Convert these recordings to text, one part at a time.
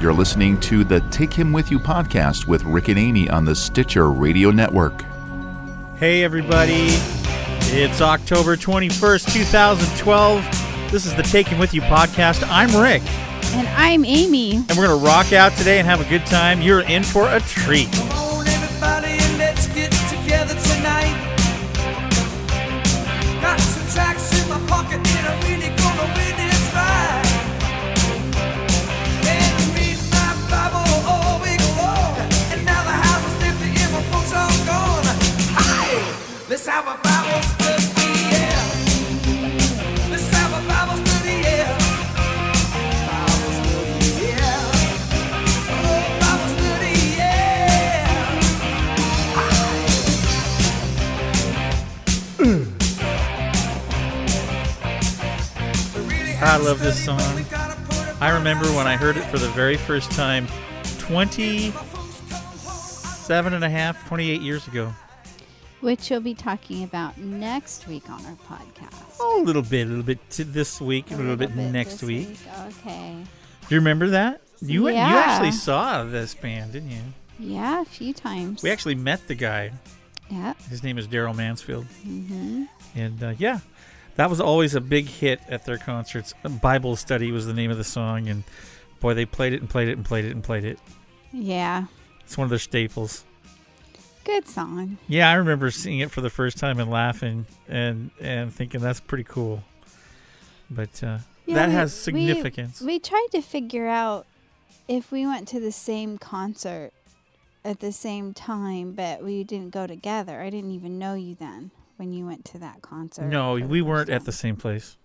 You're listening to the Take Him With You podcast with Rick and Amy on the Stitcher Radio Network. Hey, everybody. It's October 21st, 2012. This is the Take Him With You podcast. I'm Rick, And I'm Amy. and we're going to rock out today and have a good time. You're in for a treat. I love this song. I remember when I heard it for the very first time 27 and a half, 28 years ago. Which you'll be talking about next week on our podcast. Oh, a little bit, a little bit to this week, a little, bit, next this week. Okay. Do you remember that? You went, you actually saw this band, didn't you? Yeah, a few times. We actually met the guy. Yeah. His name is Daryl Mansfield. Mm-hmm. And uh, yeah, that was always a big hit at their concerts. Bible study was the name of the song, and boy, they played it and played it and played it and played it. Yeah. It's one of their staples. Good song. Yeah, I remember seeing it for the first time and laughing and and thinking that's pretty cool. But uh, Yeah, that we- has we- significance. We tried to figure out if we went to the same concert at the same time, but we didn't go together. I didn't even know you then when you went to that concert. no, we weren't at the same place.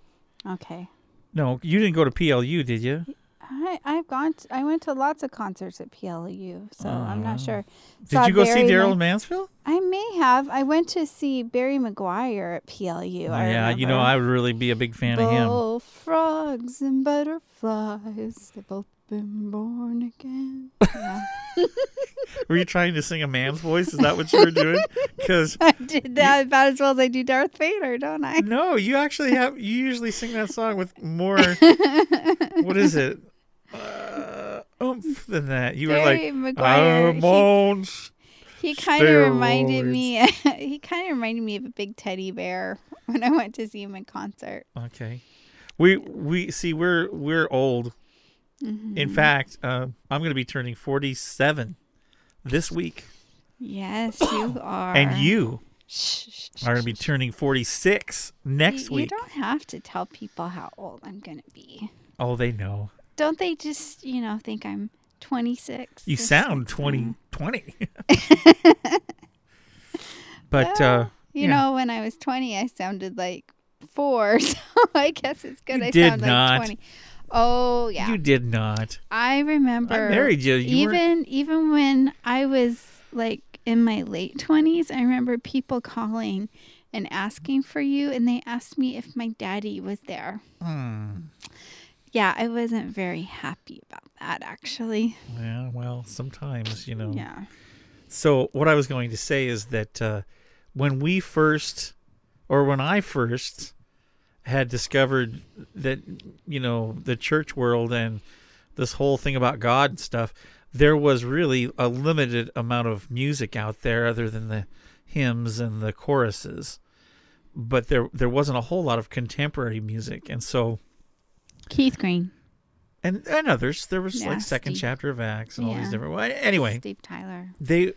Okay. No, you didn't go to PLU, did you? I I've gone. To, I went to lots of concerts at PLU, so I'm not Oh. sure. Did Saw you go see Daryl Mansfield? I may have. I went to see Barry McGuire at PLU. Oh, yeah, you know. I would really be a big fan of him. Bullfrogs and butterflies, they've both been born again. Yeah. Were you trying to sing a man's voice? Is that what you were doing? Because I did that about as well as I do Darth Vader, don't I? no, you actually have. You usually sing that song with more. what is it? Uh, oomph than that. You were like, McGuire. I'm he- He kind of reminded me. he kind of reminded me of a big teddy bear when I went to see him in concert. Okay. We we see we're we're old. Mm-hmm. In fact, uh, I'm going to be turning 47 this week, Yes, you are. and you Shh, shh, are going to be turning 46 next you, week. You don't have to tell people how old I'm gonna be. Oh, they know. Don't they just, you know, think I'm 26? You sound 20 20. but Well, uh, You yeah. know, when I was 20, I sounded like four, so I guess it's good. You I did sound not. like 20. Oh yeah, you did not. I remember. I married you. You were even even when I was like in my late 20s, I remember people calling and asking for you, and they asked me if my daddy was there. Hmm. Yeah, I wasn't very happy about that actually. Yeah, well, sometimes, you know. Yeah. So what I was going to say is that uh, when we first, or when I first had discovered that you know the church world and this whole thing about God and stuff, there was really a limited amount of music out there other than the hymns and the choruses, but there there wasn't a whole lot of contemporary music, and so Keith Green. and and others there was Yeah, like second Steve. chapter of Acts and all these different. well, Anyway, Steve Tyler. they.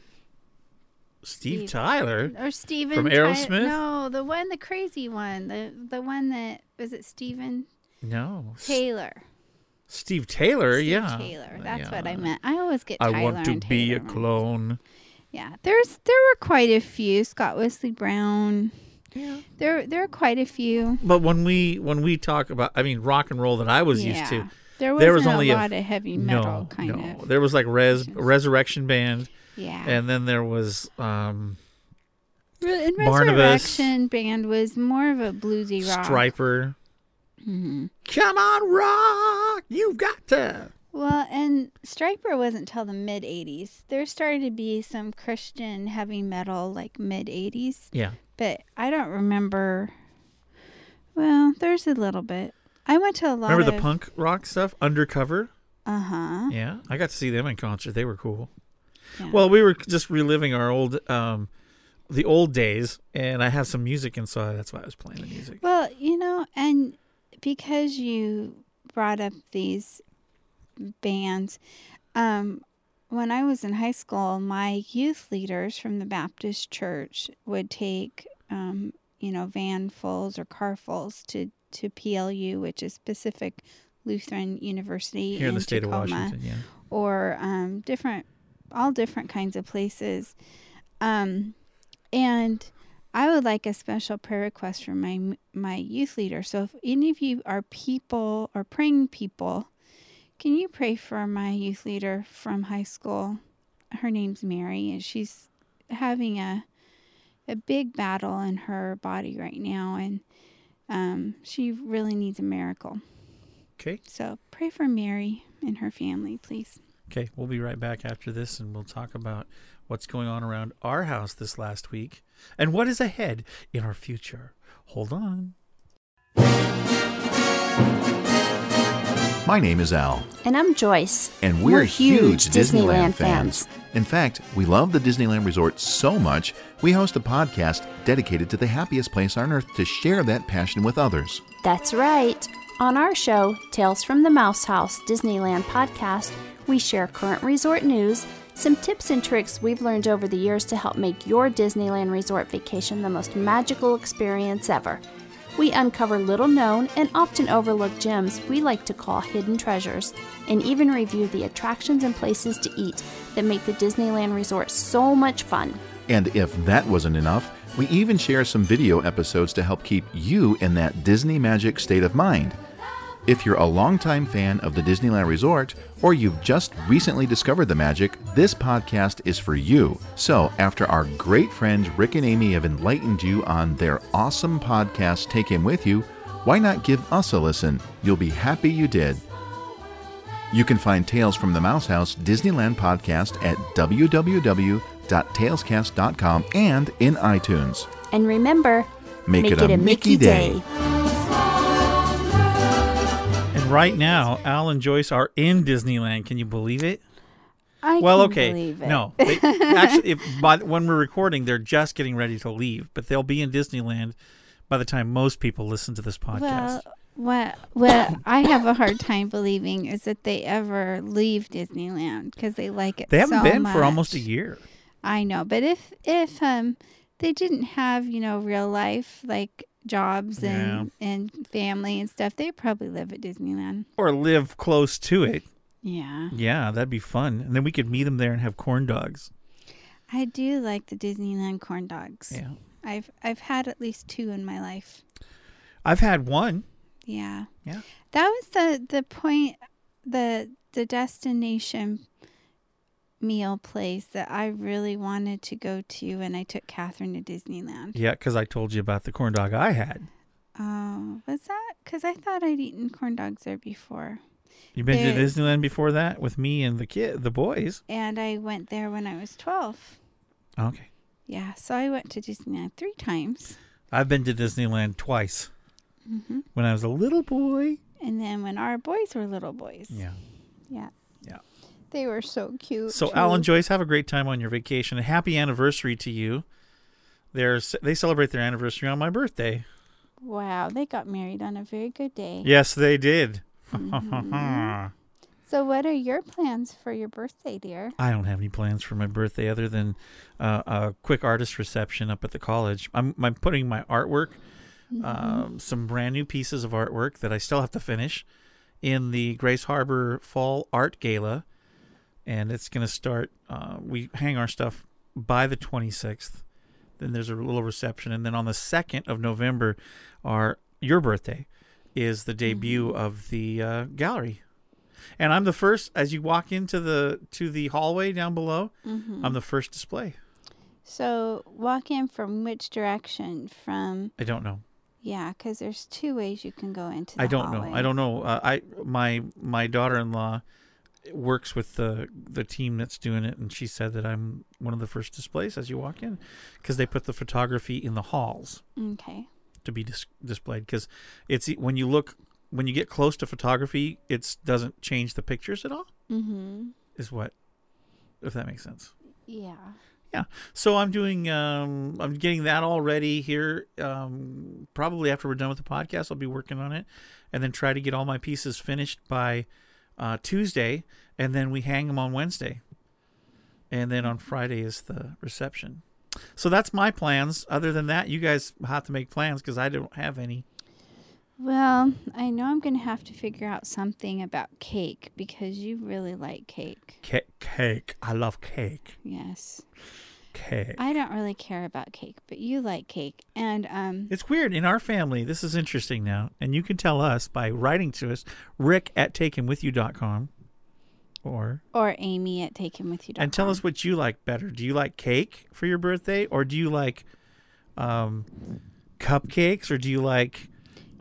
Steve, Steve. Tyler. Or Steven From Ty- Aerosmith? no, the one, the crazy one. The the one that was it Steven No. Taylor. Steve Taylor, Steve yeah. Taylor. That's Yeah. what I meant. I always get I Tyler want to be a Taylor clone. Yeah, there's there were quite a few. Scott Wesley Brown. Yeah. There there are quite a few. But when we when we talk about I mean rock and roll that I was used to. There there was only a a- lot of heavy metal No, kind no. of. There was like Res Resurrection Band yeah. and then there was um Re- and Barnabas, Resurrection Band was more of a bluesy rock. Stryper. hmm Come on, rock! You've got to. Well, and Stryper wasn't till the mid '80s. There started to be some Christian heavy metal like mid '80s, Yeah. but I don't remember. Well, there's a little bit. I went to a lot Remember of the punk rock stuff? Undercover? Uh huh. Yeah, I got to see them in concert. They were cool. Yeah. Well, we were just reliving our old, um, the old days, and I have some music inside. That's why I was playing the music. Well, you know, and because you brought up these bands, um, when I was in high school, my youth leaders from the Baptist church would take, um, you know, van vanfuls or carfuls to, to PLU, which is Pacific Lutheran University Here in the state Tacoma of Washington, yeah. or um, different, all different kinds of places. Um, and I would like a special prayer request from my my youth leader. So if any of you are people or praying people, can you pray for my youth leader from high school? Her name's Mary, and she's having a a big battle in her body right now, and um, she really needs a miracle. Okay. So pray for Mary and her family, please. Okay, we'll be right back after this and we'll talk about what's going on around our house this last week and what is ahead in our future. Hold on. My name is Al, And I'm Joyce. and we're, huge, Disneyland, fans. In fact, we love the Disneyland Resort so much, we host a podcast dedicated to the happiest place on earth to share that passion with others. That's right. On our show, Tales from the Mouse House Disneyland podcast, we share current resort news, some tips and tricks we've learned over the years to help make your Disneyland resort vacation the most magical experience ever. We uncover little known and often overlooked gems we like to call hidden treasures, and even review the attractions and places to eat that make the Disneyland resort so much fun. And if that wasn't enough, we even share some video episodes to help keep you in that Disney magic state of mind. If you're a longtime fan of the Disneyland Resort, or you've just recently discovered the magic, this podcast is for you. So, after our great friends Rick and Amy have enlightened you on their awesome podcast, Take Him With You, why not give us a listen? You'll be happy you did. You can find Tales from the Mouse House Disneyland podcast at www.talescast.com and in iTunes. And remember, Make, it, a, Mickey, day. And right now, Al and Joyce are in Disneyland. Can you believe it? I well, okay. believe it. No, they, actually, if, by, when we're recording, they're just getting ready to leave, but they'll be in Disneyland by the time most people listen to this podcast. Well, what what I have a hard time believing is that they ever leave Disneyland because they like it. they haven't so been for almost a year. I know, but if if um they didn't have you know real life like jobs and and family and stuff, they'd probably live at Disneyland. Or live close to it. Yeah, Yeah, that'd be fun. And then we could meet them there and have corn dogs. I do like the Disneyland corn dogs. Yeah. I've I've had at least two in my life. I've had one. Yeah. Yeah. That was the the point the the destination meal place that I really wanted to go to when I took Catherine to Disneyland. Yeah, because I told you about the corn dog I had. Oh, was that? Because I thought I'd eaten corn dogs there before, You've been to There- Disneyland before that with me and the kid, the boys? and I went there when I was twelve. Okay. Yeah, so I went to Disneyland three times, I've been to Disneyland twice. hmm When I was a little boy. and then when our boys were little boys. Yeah. Yeah. They were so cute. So, too. Al and Joyce, have a great time on your vacation. A happy anniversary to you. They're, they celebrate their anniversary on my birthday. Wow, they got married on a very good day. Yes, they did. Mhm. So, what are your plans for your birthday, dear? I don't have any plans for my birthday other than uh, a quick artist reception up at the college. I'm, I'm putting my artwork, um, some brand new pieces of artwork that I still have to finish, in the Grace Harbor Fall Art Gala, and it's going to start. Uh, we hang our stuff by the 26th. Then there's a little reception, and then on the 2nd of November, our your birthday is the debut of the uh, gallery. And I'm the first as you walk into the to the hallway down below. Mm-hmm. I'm the first display. So, walk in from which direction? From I don't know. yeah, because there's two ways you can go into. The I don't know. I don't know. Uh, I my my daughter-in-law works with the the team that's doing it, and she said that I'm one of the first displays as you walk in, because they put the photography in the halls Okay. to be dis- displayed. Because it's when you look when you get close to photography, it doesn't change the pictures at all. Mm-hmm. Is what, if that makes sense. Yeah. Yeah. So I'm doing, um, I'm getting that all ready here. Um, probably after we're done with the podcast, I'll be working on it, and then try to get all my pieces finished by uh, Tuesday, and then we hang them on Wednesday, and then on Friday is the reception. So that's my plans. Other than that, you guys have to make plans because I don't have any. Well, I know I'm going to have to figure out something about cake because you really like cake. Ca- cake. I love cake. Yes. Cake. I don't really care about cake, but you like cake. And um It's weird in our family. This is interesting now, and you can tell us by writing to us, Rick at takehimwithyou.com, or or Amy at takehimwithyou.com. and tell us what you like better. Do you like cake for your birthday, or do you like um, cupcakes, or do you like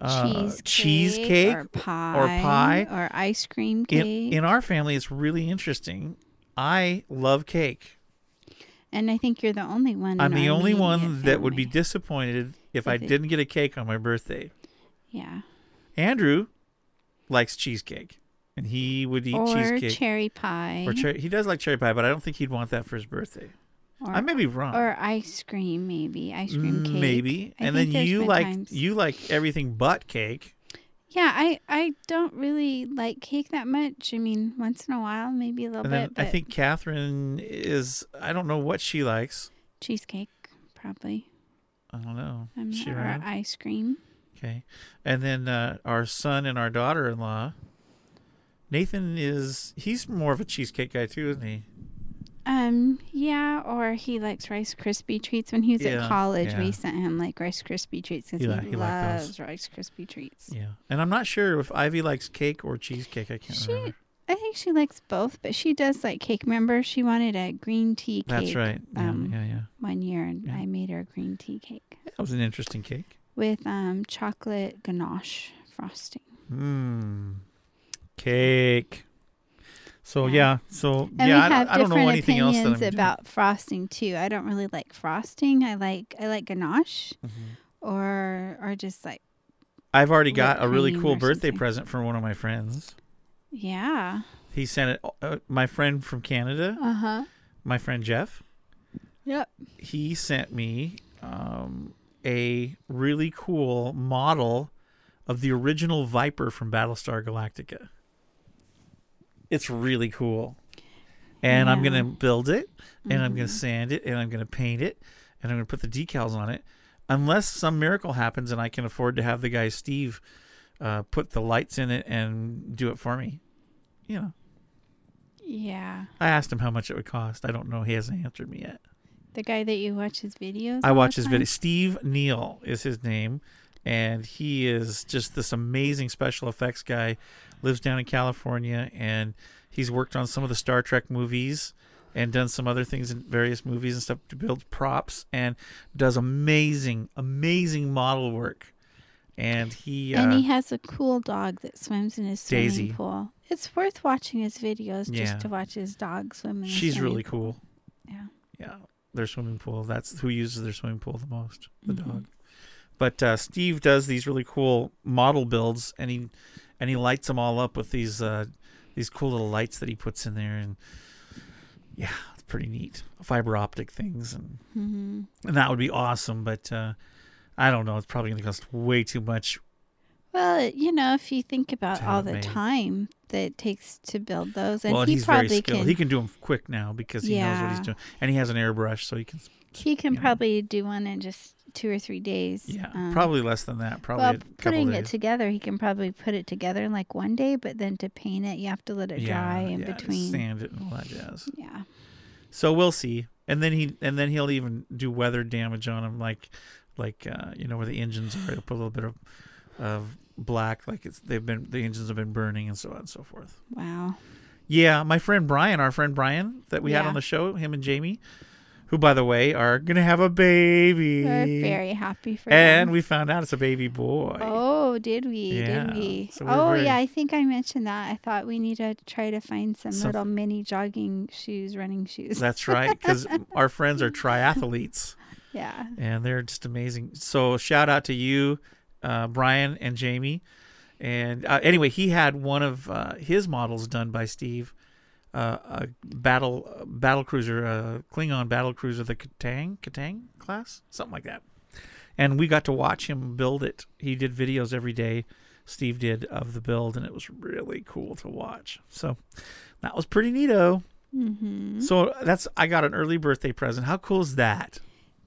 uh, cheesecake, cheesecake or pie or pie? or ice cream cake. In, in our family, it's really interesting. I love cake. And I think you're the only one. I'm the only one that would be disappointed if I it- didn't get a cake on my birthday. Yeah. Andrew likes cheesecake, and he would eat cheesecake. Or cheesecake. cherry pie. or cherry. He does like cherry pie, but I don't think he'd want that for his birthday. or, I may be wrong. or ice cream, maybe ice cream mm, cake. Maybe. I and then you like times- you like everything but cake. Yeah, I I don't really like cake that much. I mean, once in a while, maybe a little bit. But I think Catherine is. I don't know what she likes. cheesecake probably. I don't know. I'm she not, around? ice cream. Okay. And then uh, our son and our daughter-in-law. Nathan is. He's more of a cheesecake guy too, isn't he? Um, yeah, or he likes Rice Krispie treats. When he was Yeah, at college, yeah. we sent him like Rice Krispie treats because He he, he loves Rice Krispie treats. Yeah. And I'm not sure if Ivy likes cake or cheesecake. I can't She, remember. I think she likes both, but she does like cake. Remember, she wanted a green tea cake. That's right. Yeah, um, yeah, yeah. One year, and. I made her a green tea cake That was an interesting cake. with um chocolate ganache frosting. Mmm. Cake. So Yeah. so And yeah, we I, have don't- I don't know different anything else that I'm opinions doing. about frosting too. I don't really like frosting. I like I like ganache, Mhm. or or just like I've already got a really cool birthday something. present from one of my friends. yeah. He sent it. Uh, my friend from Canada, Uh huh. my friend Jeff. Yep. He sent me um, a really cool model of the original Viper from Battlestar Galactica. It's really cool, and I'm gonna build it, and I'm Mhm. gonna sand it, and I'm gonna paint it, and I'm gonna put the decals on it. Unless some miracle happens and I can afford to have the guy Steve uh, put the lights in it and do it for me, you know. Yeah. I asked him how much it would cost. I don't know. He hasn't answered me yet. The guy that you watch his videos. I watch his time? video. Steve Neill is his name, and he is just this amazing special effects guy. Lives down in California, and he's worked on some of the Star Trek movies and done some other things in various movies and stuff to build props, and does amazing, amazing model work. And he, And uh, he has a cool dog that swims in his swimming Daisy. pool. It's worth watching his videos Yeah. just to watch his dog swim she's really pool. cool. Yeah. yeah, their swimming pool. That's who uses their swimming pool the most, the Mhm. dog. But uh, Steve does these really cool model builds, and he and he lights them all up with these uh, these cool little lights that he puts in there, and yeah, it's pretty neat. Fiber optic things, and hmm and that would be awesome. But uh, I don't know. It's probably going to cost way too much. Well, you know, if you think about all the made. time that it takes to build those, and well, he he's very probably skilled. can. He can do them quick now because he knows what he's doing, and he has an airbrush, so he can. he can you know. probably do one and just two or three days. Yeah, Um, probably less than that. Probably well, a couple putting it together, he can probably put it together in like one day, but then to paint it, you have to let it dry in yeah, between. sand it and all that jazz. Yeah. So we'll see. And then he and then he'll even do weather damage on him, like like uh, you know where the engines are. He'll put a little bit of of black, like it's they've been the engines have been burning and so on and so forth. Wow. Yeah, my friend Brian, our friend Brian that we had on the show, him and Jamie, who by the way are gonna have a baby. We're very happy for and them. And we found out it's a baby boy. Oh, did we? Yeah, Did we? so oh, very- yeah. I think I mentioned that. I thought we need to try to find some Some- little mini jogging shoes, running shoes. That's right, because our friends are triathletes. yeah. and they're just amazing. So shout out to you, uh, Brian and Jamie, And uh, anyway, he had one of uh, his models done by Steve, uh, a battle battle cruiser, uh, Klingon battle cruiser, the K't'inga K't'inga class, something like that. And we got to watch him build it. He did videos every day. Steve did of the build, and it was really cool to watch. So that was pretty neato. Mm-hmm. So that's I got an early birthday present. How cool is that?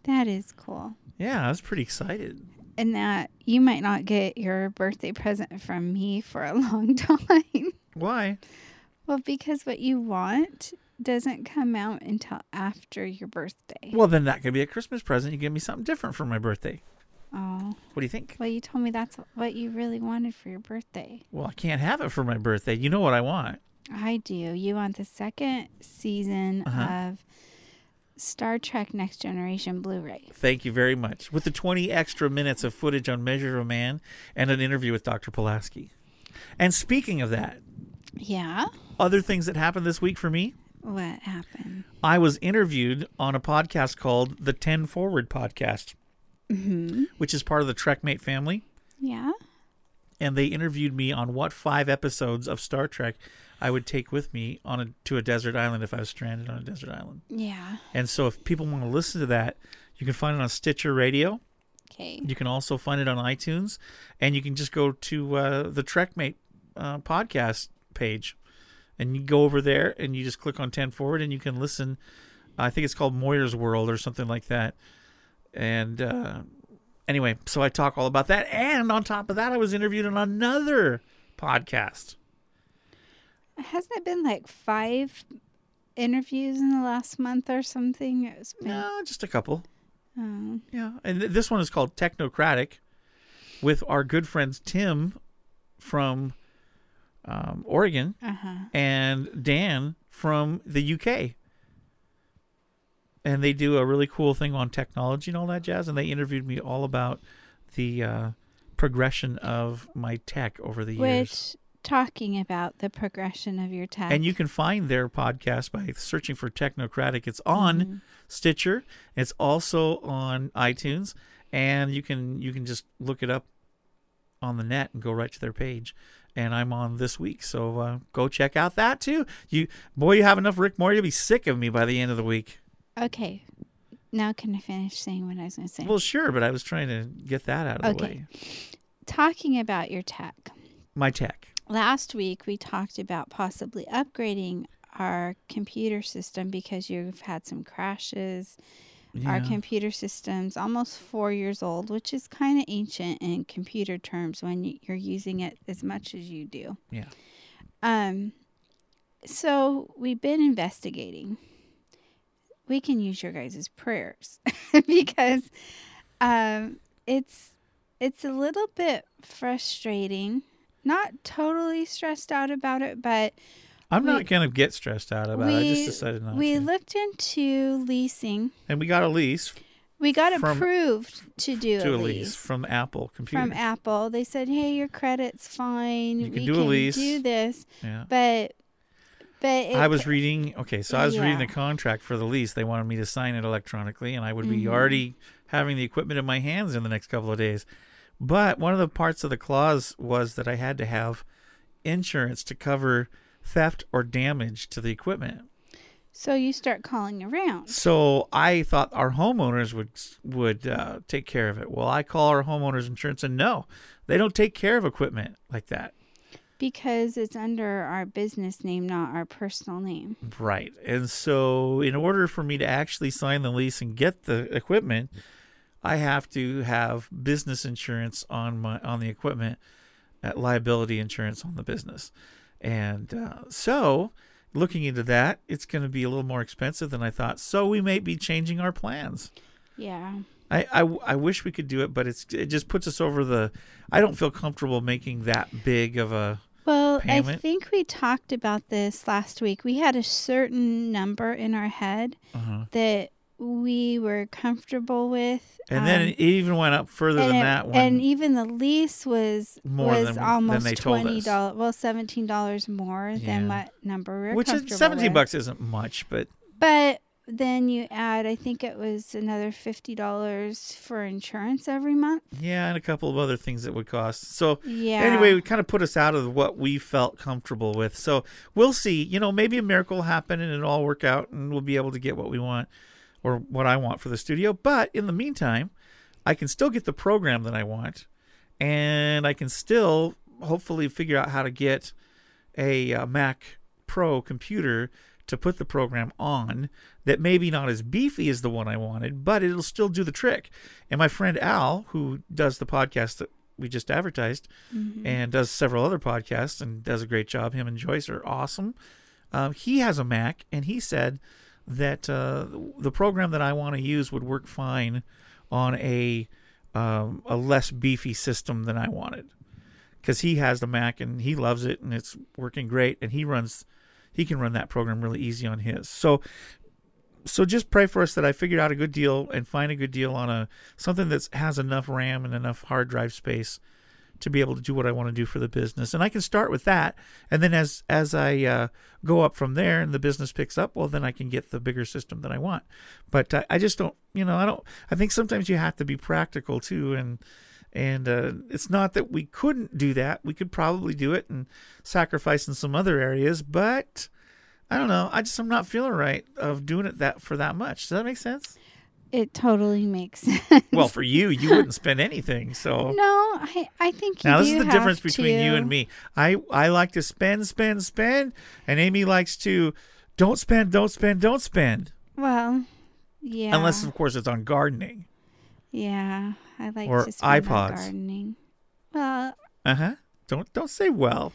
That is cool. Yeah, I was pretty excited. And that you might not get your birthday present from me for a long time. Why? Well, because what you want doesn't come out until after your birthday. Well, then that could be a Christmas present. You give me something different for my birthday. Oh, What do you think? well, you told me that's what you really wanted for your birthday. Well, I can't have it for my birthday. You know what I want. I do. You want the second season Uh-huh. of Star Trek Next Generation Blu ray. Thank you very much. With the 20 extra minutes of footage on Measure of a Man and an interview with Dr. Pulaski. And speaking of that, Yeah? other things that happened this week for me, What happened? I was interviewed on a podcast called the 10 Forward Podcast, Mm-hmm. which is part of the Trekmate family. Yeah? and they interviewed me on what five episodes of Star Trek I would take with me on a to a desert island if I was stranded on a desert island. Yeah. And so if people want to listen to that, you can find it on Stitcher Radio. Okay. You can also find it on iTunes, and you can just go to uh, the Trekmate uh, podcast page, and you go over there and you just click on Ten Forward, and you can listen. I think it's called Moyer's World or something like that. And uh, anyway, so I talk all about that, and on top of that, I was interviewed on another podcast. Hasn't it been like five interviews in the last month or something? It's been. No, just a couple. Oh. Yeah, and th- this one is called Technocratic, with our good friends Tim from um, Oregon Uh huh. and Dan from the UK. And they do a really cool thing on technology and all that jazz. And they interviewed me all about the uh, progression of my tech over the years. Talking about the progression of your tech. And you can find their podcast by searching for Technocratic. It's on Mhm. Stitcher. It's also on iTunes, and you can you can just look it up on the net and go right to their page. And I'm on this week, so uh, go check out that too. You boy, you have enough Rick Moore. You'll be sick of me by the end of the week. Okay. Now can I finish saying what I was going to say? Well, sure, but I was trying to get that out of the Okay. way. Talking about your tech. My tech. Last week we talked about possibly upgrading our computer system because you've had some crashes. Our computer system's almost four years old, which is kind of ancient in computer terms when you're using it as much as you do. Yeah. Um, so we've been investigating. We can use your guys' prayers because um, it's it's a little bit frustrating. Not totally stressed out about it, but I'm we- not gonna get stressed out about it. I just decided not we to. looked into leasing. and we got a lease We got From- approved to do to a a lease. lease from Apple Computer. from Apple. They said, "Hey, your credit's fine. You can we do a can lease." do this." yeah. But but it, I was reading. Okay, so I was reading the contract for the lease. They wanted me to sign it electronically, and I would be Mhm. already having the equipment in my hands in the next couple of days. But one of the parts of the clause was that I had to have insurance to cover theft or damage to the equipment. so you start calling around. So I thought our homeowners would would uh, take care of it. Well, I call our homeowners insurance, and no, they don't take care of equipment like that. Because it's under our business name, not our personal name. Right. And so, in order for me to actually sign the lease and get the equipment, I have to have business insurance on my on the equipment, liability insurance on the business. And uh, so, looking into that, it's going to be a little more expensive than I thought. So, we may be changing our plans. Yeah. I, I, I wish we could do it, but it's it just puts us over the. I don't feel comfortable making that big of a. Well, I think we talked about this last week. We had a certain number in our head Uh-huh. that we were comfortable with. And then um, it even went up further than it- that. When, and even the lease was More was than- than almost they twenty dollars. Well, seventeen dollars more than what number we were which is seventeen with. bucks isn't much, but But then you add, I think it was another fifty dollars for insurance every month. Yeah, and a couple of other things that would cost. So Yeah. anyway, we kind of put us out of what we felt comfortable with. So we'll see. You know, maybe a miracle will happen and it'll all work out and we'll be able to get what we want or what I want for the studio. But in the meantime, I can still get the program that I want and I can still hopefully figure out how to get a uh, Mac Pro computer to put the program on that maybe not as beefy as the one I wanted, but it'll still do the trick. And my friend Al, who does the podcast that we just advertised and does several other podcasts and does a great job, him and Joyce are awesome. Um, he has a Mac, and he said that uh, the program that I want to use would work fine on a um, a less beefy system than I wanted because he has the Mac and he loves it and it's working great and he runs he can run that program really easy on his. So so just pray for us that I figure out a good deal and find a good deal on a something that has enough RAM and enough hard drive space to be able to do what I want to do for the business. And I can start with that, and then as as I uh, go up from there and the business picks up, well, then I can get the bigger system that I want. But I, I just don't, you know, I don't. I think sometimes you have to be practical too, and and uh, it's not that we couldn't do that. We could probably do it and sacrifice in some other areas, but I don't know. I just I'm not feeling right of doing it that for that much. Does that make sense? It totally makes sense. Well, for you, you wouldn't spend anything. So no, I I think you now this is the difference between you and me. I I like to spend, spend, spend, and Amy likes to don't spend, don't spend, don't spend. Well, yeah. Unless of course it's on gardening. yeah, I like or to spend on iPods. gardening. Well, Uh huh. Don't don't say well.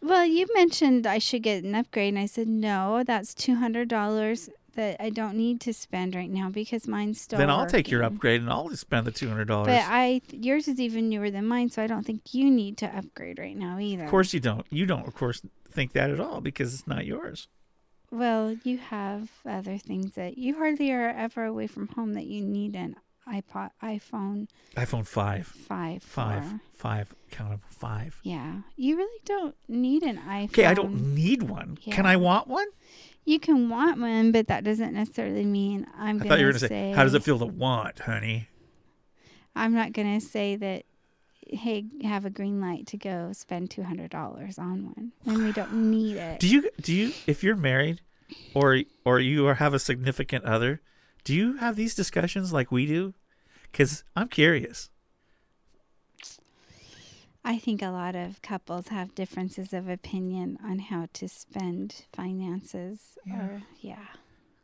well, you mentioned I should get an upgrade, and I said no. That's two hundred dollars that I don't need to spend right now because mine's still. then I'll take your upgrade and I'll just spend the two hundred dollars. But I yours is even newer than mine, so I don't think you need to upgrade right now either. Of course you don't. You don't, of course, think that at all because it's not yours. Well, you have other things that you hardly are ever away from home that you need an iPod, iPhone iPhone five, five, five, five. Count 'em, five. Yeah, you really don't need an iPhone. Okay, I don't need one. Can I want one? You can want one, but that doesn't necessarily mean I'm I gonna thought you were going to say. say, "How does it feel to want, honey?" I'm not gonna say that. Hey, have a green light to go spend two hundred dollars on one when we don't need it. Do you do you if you're married, or or you have a significant other, do you have these discussions like we do? Because I'm curious. I think a lot of couples have differences of opinion on how to spend finances. Or yeah.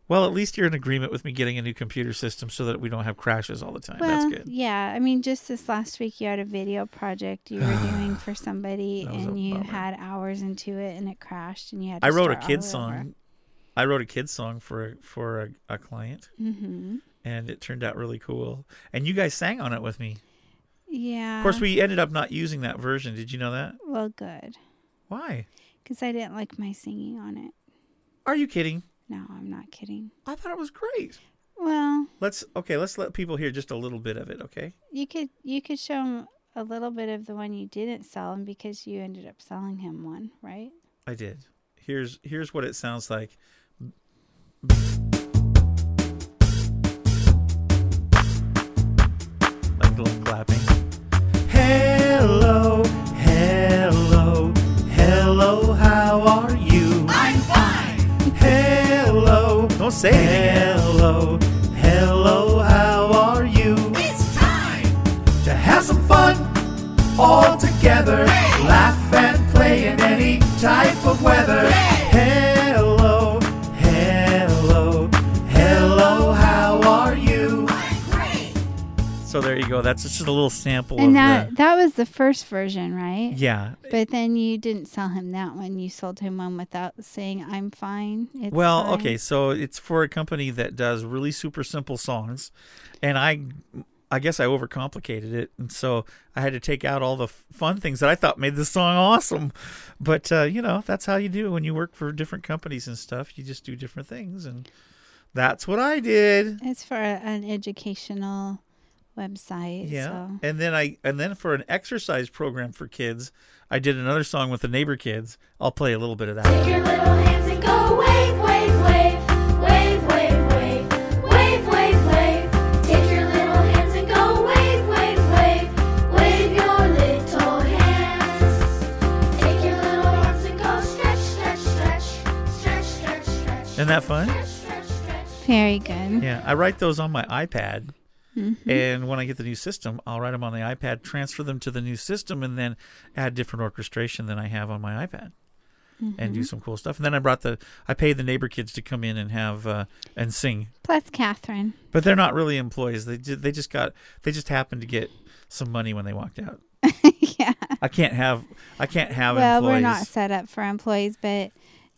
Well, at least you're in agreement with me getting a new computer system so that we don't have crashes all the time. Well, That's good. yeah. I mean, just this last week, you had a video project you were doing for somebody, That was a and you bummer. had hours into it, and it crashed, and you had. To I wrote a kid song. I wrote a kid song for for a, a client, Mm-hmm. and it turned out really cool. And you guys sang on it with me. Yeah. Of course, we ended up not using that version. Did you know that? Well, good, Why? because I didn't like my singing on it. Are you kidding? No, I'm not kidding. I thought it was great. Well, Let's okay. Let's let people hear just a little bit of it. Okay. you could you could show him a little bit of the one you didn't sell him because you ended up selling him one, right? I did. Here's here's what it sounds like. Like little clapping. Don't say it. Hello, hello, how are you? It's time to have some fun all together. Laugh and play in any type of weather. Hello, So there you go. That's just a little sample And of that the. that was the first version, right? Yeah. But then you didn't sell him that one. You sold him one without saying "I'm fine." It's Well, fine." okay, so it's for a company that does really super simple songs, and I, I guess I overcomplicated it, and so I had to take out all the fun things that I thought made the song awesome. But uh, you know, that's how you do when you work for different companies and stuff. You just do different things, and that's what I did. It's for an educational website. Yeah. So. And then I and then for an exercise program for kids, I did another song with the neighbor kids. I'll play a little bit of that. Take your little hands and go wave, wave, wave, wave, wave, wave, wave, wave, wave. Take your little hands and go wave, wave, wave, wave your little hands. Take your little hands and go stretch, stretch, stretch, stretch, stretch. Isn't that fun? Very good. Yeah, I write those on my iPad. Mm-hmm. And when I get the new system, I'll write them on the iPad, transfer them to the new system, and then add different orchestration than I have on my iPad, and Mm-hmm. do some cool stuff. And then I brought the, I paid the neighbor kids to come in and have uh, and sing, Plus Catherine. but they're not really employees. They they just got they just happened to get some money when they walked out. yeah. I can't have I can't have Well, employees. we're not set up for employees, but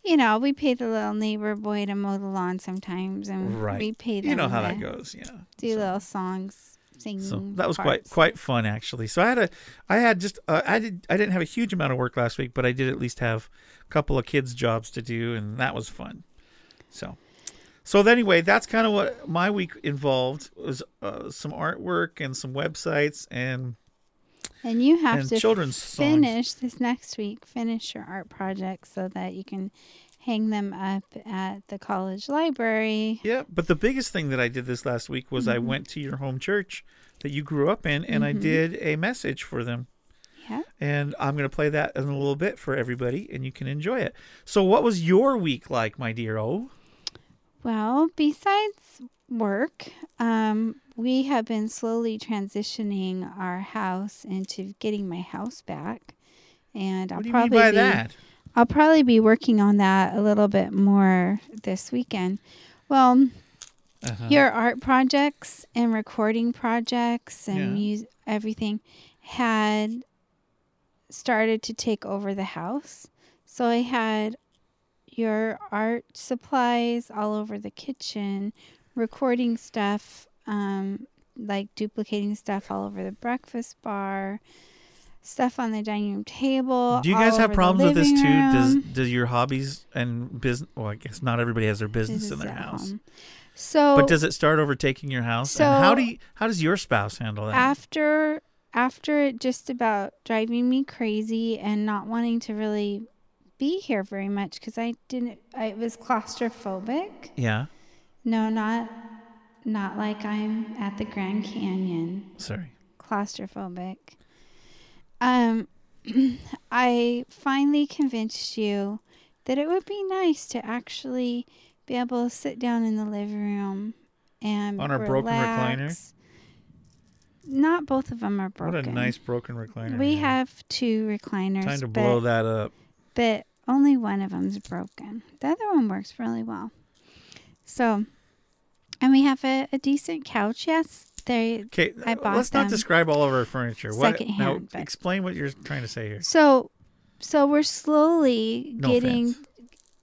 you know, we pay the little neighbor boy to mow the lawn sometimes, and Right. we pay them you know how that goes. Yeah. do So- little songs, singing. So that was quite quite fun actually. So I had a I had just uh, I did I didn't have a huge amount of work last week, but I did at least have a couple of kids jobs to do and that was fun. So so anyway, that's kind of what my week involved was uh, some artwork and some websites and And you have and to children's songs. finish this next week. Finish your art project so that you can hang them up at the college library. yeah, but the biggest thing that I did this last week was I went to your home church that you grew up in and I did a message for them. Yeah. and I'm going to play that in a little bit for everybody, and you can enjoy it. So, what was your week like, my dear O? Well, besides work, um, we have been slowly transitioning our house into getting my house back, and I'll do you mean probably be that? I'll probably be working on that a little bit more this weekend. Well, Uh-huh. your art projects and recording projects and Yeah. everything had started to take over the house. So I had your art supplies all over the kitchen, recording stuff, um, like duplicating stuff all over the breakfast bar, stuff on the dining room table. Do you guys have problems with this too? Does room. do your hobbies and business? Well, I guess not everybody has their business in their house. home. So But does it start overtaking your house? and how do you, how does your spouse handle that? after after it just about driving me crazy and not wanting to really be here very much because I didn't I was claustrophobic. yeah. No, not not like I'm at the Grand Canyon. Sorry. Claustrophobic. Um I finally convinced you that it would be nice to actually be able to sit down in the living room and On our broken recliner? relax. Not both of them are broken. What a nice broken recliner. We have two recliners, time to but, blow that up. but only one of them's broken. The other one works really well. So, and we have a, a decent couch. Yes, they. Okay, I bought let's not describe all of our furniture. What now? but- Explain what you're trying to say here. So, so we're slowly No getting. offense.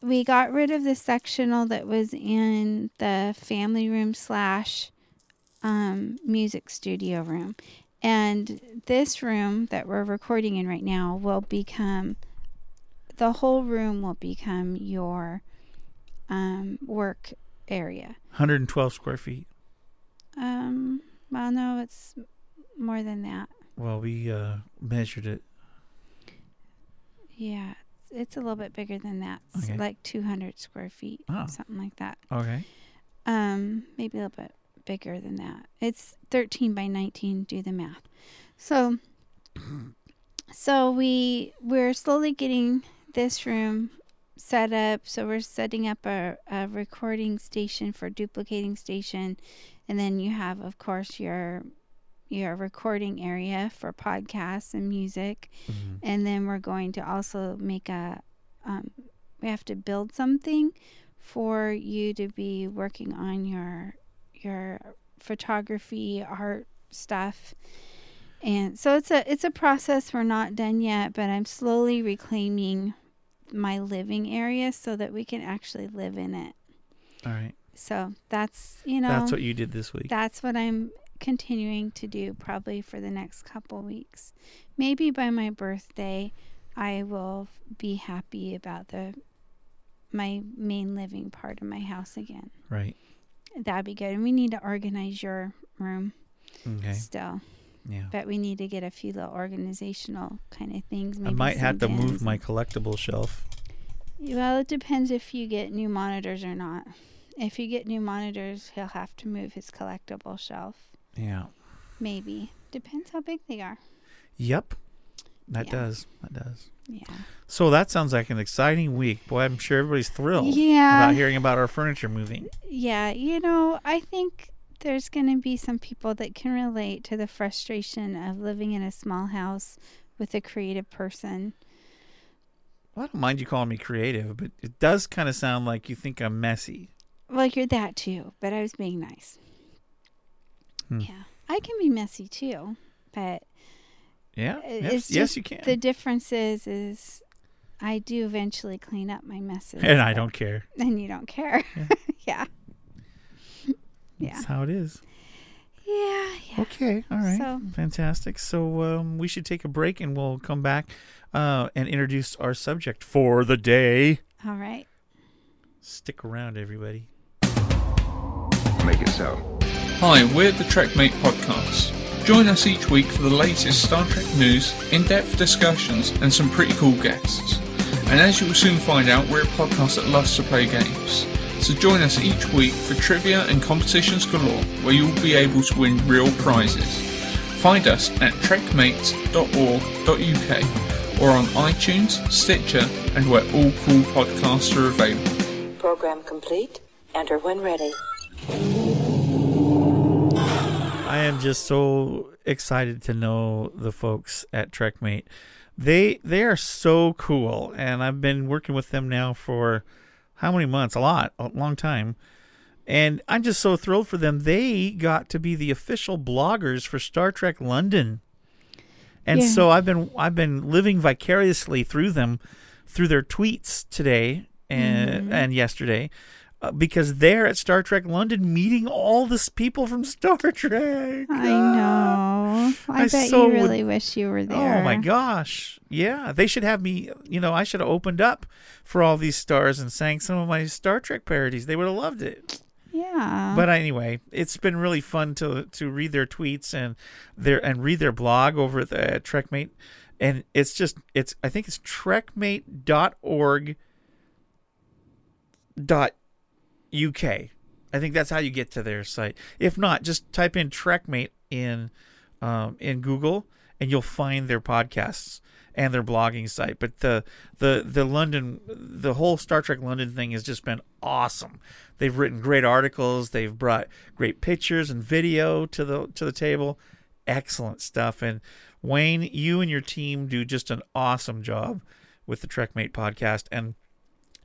We got rid of the sectional that was in the family room slash um, music studio room. And this room that we're recording in right now will become the whole room will become your um, work area. 112 square feet. Um, well, no, it's more than that. Well, we uh, measured it. Yeah, it's, it's a little bit bigger than that. It's Okay. like 200 square feet, Oh. something like that. Okay. Um, maybe a little bit bigger than that. It's 13 by 19. Do the math. So, so we we're slowly getting this room set up. So we're setting up a, a recording station for duplicating station, and then you have, of course, your your recording area for podcasts and music, Mhm. and then we're going to also make a. Um, we have to build something for you to be working on your your photography art stuff and so it's a it's a process we're not done yet but i'm slowly reclaiming my living area so that we can actually live in it All right. so that's you know That's what you did this week. that's what i'm continuing to do probably for the next couple weeks maybe by my birthday i will be happy about the my main living part of my house again right. That'd be good. And we need to organize your room Okay. still. Yeah. But we need to get a few little organizational kind of things. I might have to move my collectible shelf. Well, it depends if you get new monitors or not. If you get new monitors, he'll have to move his collectible shelf. Yeah. Maybe. Depends how big they are. Yep. That Yeah. does. That does. Yeah. So that sounds like an exciting week. Boy, I'm sure everybody's thrilled Yeah. about hearing about our furniture moving. Yeah, you know, I think there's going to be some people that can relate to the frustration of living in a small house with a creative person. Well, I don't mind you calling me creative, but it does kind of sound like you think I'm messy. Well, you're that too, but I was being nice. Hmm. Yeah. I can be messy too, but Yeah. Yes, yes, you can. the difference is is I do eventually clean up my messes. and I don't care. And you don't care. yeah. Yeah. That's how it is. Yeah. Yeah. Okay. All right. So- Fantastic. So um, we should take a break and we'll come back uh, and introduce our subject for the day. All right. Stick around, everybody. Make it so. Hi, we're the Trekmate Podcast. Join us each week for the latest Star Trek news, in depth discussions, and some pretty cool guests. And as you will soon find out, we're a podcast that loves to play games. So join us each week for trivia and competitions galore, where you'll be able to win real prizes. Find us at trekmate.org.uk or on iTunes, Stitcher, and where all cool podcasts are available. Program complete. Enter when ready. I am just so excited to know the folks at TrekMate. They they are so cool, and I've been working with them now for how many months? A lot, a long time. And I'm just so thrilled for them. They got to be the official bloggers for Star Trek London. And Yeah. so I've been I've been living vicariously through them through their tweets today and and yesterday uh, because they're at Star Trek London meeting all this people from Star Trek. I know. I, I bet so you would- really wish you were there. Oh my gosh. Yeah, they should have me, you know, I should have opened up for all these stars and sang some of my Star Trek parodies. They would have loved it. Yeah. But anyway, it's been really fun to to read their tweets and their and read their blog over at the at Trekmate and it's just it's I think it's trekmate.org dot uk. I think that's how you get to their site. If not, just type in Trekmate in um, in Google and you'll find their podcasts and their blogging site. But the the the London the whole Star Trek London thing has just been awesome. They've written great articles. They've brought great pictures and video to the to the table. Excellent stuff. And Wayne, you and your team do just an awesome job with the Trekmate podcast and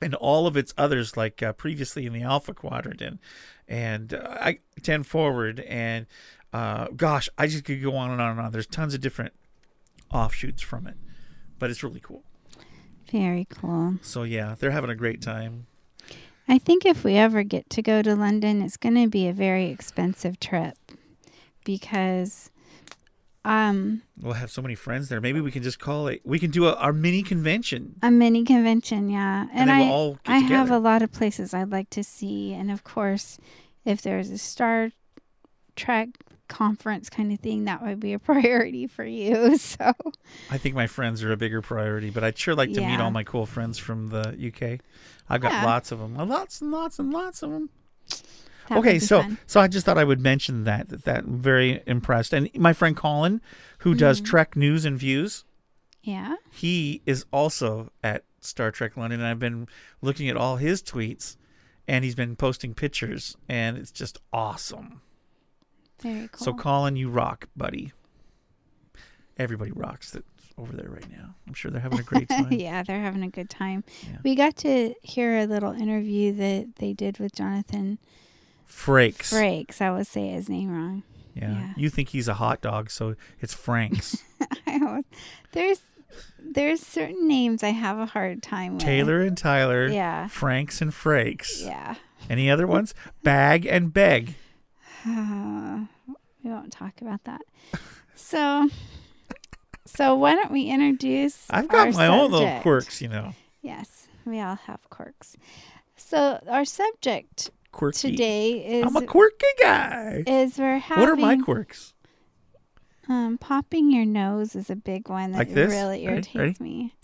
and all of its others like uh, previously in the Alpha Quadrant and and uh, I ten forward and uh, gosh, I just could go on and on and on. There's tons of different offshoots from it, but it's really cool. Very cool. So yeah, they're having a great time. I think if we ever get to go to London, it's going to be a very expensive trip because um We'll have so many friends there. Maybe we can just call it. We can do a, our mini convention. a mini convention, yeah. And, then I we'll I have a lot of places I'd like to see and of course, if there's a Star Trek conference kind of thing, that would be a priority for you. So, I think my friends are a bigger priority, but I'd sure like to meet all my cool friends from the UK. I've got Yeah. lots of them, lots and lots and lots of them. That okay, so fun. so I just thought I would mention that that, that I'm very impressed. And my friend Colin, who does Mm-hmm. Trek news and views, yeah. he is also at Star Trek London, and I've been looking at all his tweets, and he's been posting pictures, and it's just awesome. Very cool. So, Colin, you rock, buddy. Everybody rocks that's over there right now. I'm sure they're having a great time. yeah, they're having a good time. Yeah. We got to hear a little interview that they did with Jonathan Frakes. Frakes. I would say his name wrong. Yeah. Yeah. You think he's a hot dog, so it's Frank's. I always, there's there's certain names I have a hard time with. Taylor and Tyler. Yeah. Franks and Frakes. Yeah. Any other ones? Bag and Beg. Uh, we won't talk about that. So, so why don't we introduce? I've got my own little quirks, you know. Yes, we all have quirks. So our subject Quirky. today is I'm a quirky guy. is we're having What are my quirks? um popping your nose is a big one that Like this? really irritates Ready? me.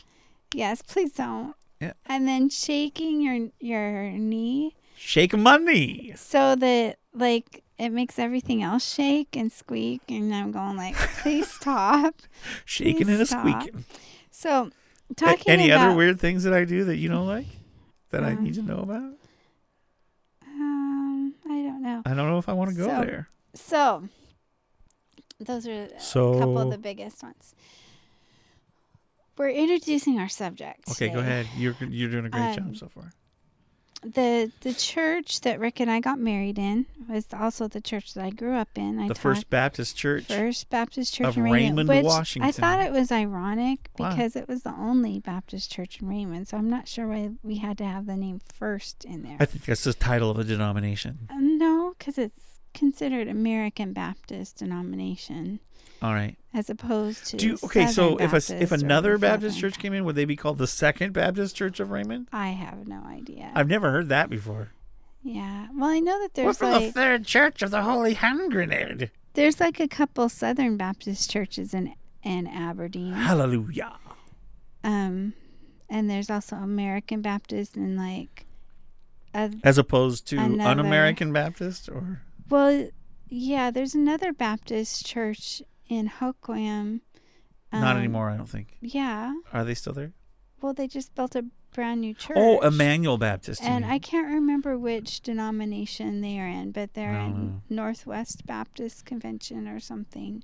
Yes, please don't. Yeah. And then shaking your your knee Shake my knee. so that like it makes everything else shake and squeak and I'm going like please stop. Shaking Please and a squeaking. So talking about Any about, other weird things that I do that you don't like that I Um, need to know about? I don't know. I don't know if I want to go so- there. So, those are a couple of the biggest ones. We're introducing our subject. Okay, go ahead. You're you're doing a great Um, job so far. The the church that Rick and I got married in was also the church that I grew up in. I The First Baptist Church. First Baptist Church of in Raymond, Raymond, which Washington. I thought it was ironic because it was the only Baptist church in Raymond. So I'm not sure why we had to have the name First in there. I think that's the title of a denomination. Uh, no, because it's considered American Baptist denomination All right. as opposed to Do you, okay, so Southern if a, if another Baptist Southern church came in, would they be called the Second Baptist Church of Raymond? I have no idea. I've never heard that before. yeah, well, I know that there's We're from the Third Church of the Holy Hand Grenade. there's like a couple Southern Baptist churches in in Aberdeen. Hallelujah. Um, and there's also American Baptist and like, uh, As opposed to Another- un-American Baptist, or well, yeah, there's another Baptist church in Hoquiam. not um, anymore? I don't think. Yeah, Are they still there? well, they just built a brand new church. Oh, Emmanuel Baptist. And. I can't remember which denomination they are in, but they're don't in know. Northwest Baptist Convention or something.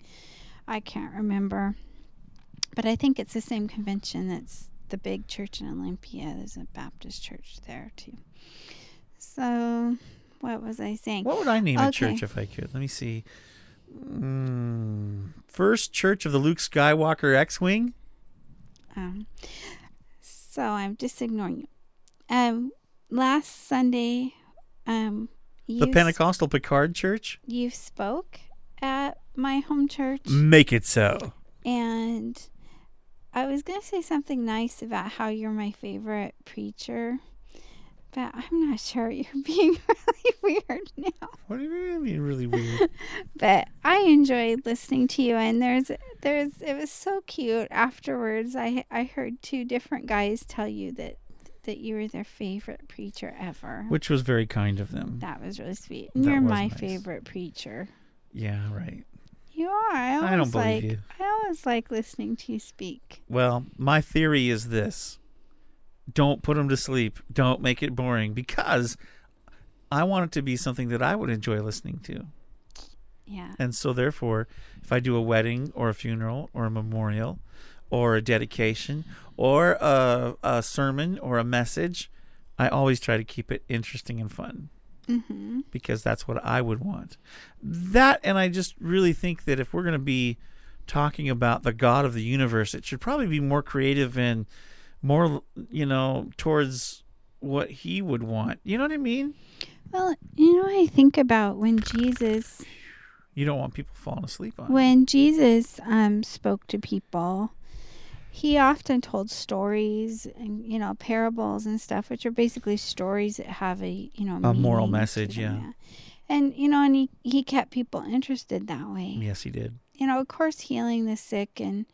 I can't remember. But I think it's the same convention that's the big church in Olympia. There's a Baptist church there too. So, what was I saying? What would I name a church if I could? Let me see. Mm, First Church of the Luke Skywalker X-wing. Um, so I'm just ignoring you. Um, last Sunday, um, you The Pentecostal Picard Church. you spoke at my home church. Make it so. And I was going to say something nice about how you're my favorite preacher, but I'm not sure. You're being really weird now. What do you mean, really weird? But I enjoyed listening to you, and there's, there's, it was so cute. Afterwards, I, I heard two different guys tell you that, that you were their favorite preacher ever. Which was very kind of them. that was really sweet. And That you're my nice. favorite preacher. Yeah, right. You are. I always I don't believe like. you. I always like listening to you speak. Well, my theory is this: don't put them to sleep. Don't make it boring because I want it to be something that I would enjoy listening to. Yeah. And so, therefore, if I do a wedding or a funeral or a memorial or a dedication or a, a sermon or a message, I always try to keep it interesting and fun Mm-hmm. because that's what I would want. That, and I just really think that if we're going to be talking about the God of the universe, it should probably be more creative and more, you know, towards what He would want. You know what I mean? Well, you know, I think about when Jesus, You don't want people falling asleep on. it. when Jesus um, spoke to people, he often told stories and you know parables and stuff, which are basically stories that have a you know A moral message, them, yeah. And you know, and he he kept people interested that way. Yes, He did. You know, of course, healing the sick and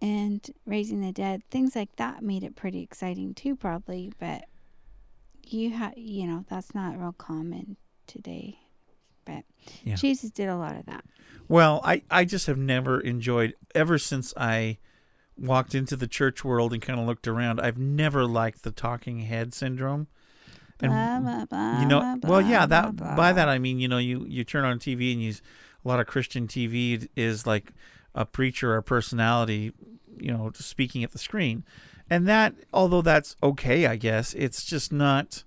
and raising the dead, things like that made it pretty exciting too, probably. But you have, you know, that's not real common today. But Yeah. Jesus did a lot of that. Well, I, I just have never enjoyed ever since I walked into the church world and kind of looked around. I've never liked the talking head syndrome. And Blah, blah, blah, you know, well, yeah, that by that I mean, you know, you you turn on TV and you a lot of Christian TV is like a preacher or personality, you know, speaking at the screen. And that although that's okay, I guess, it's just not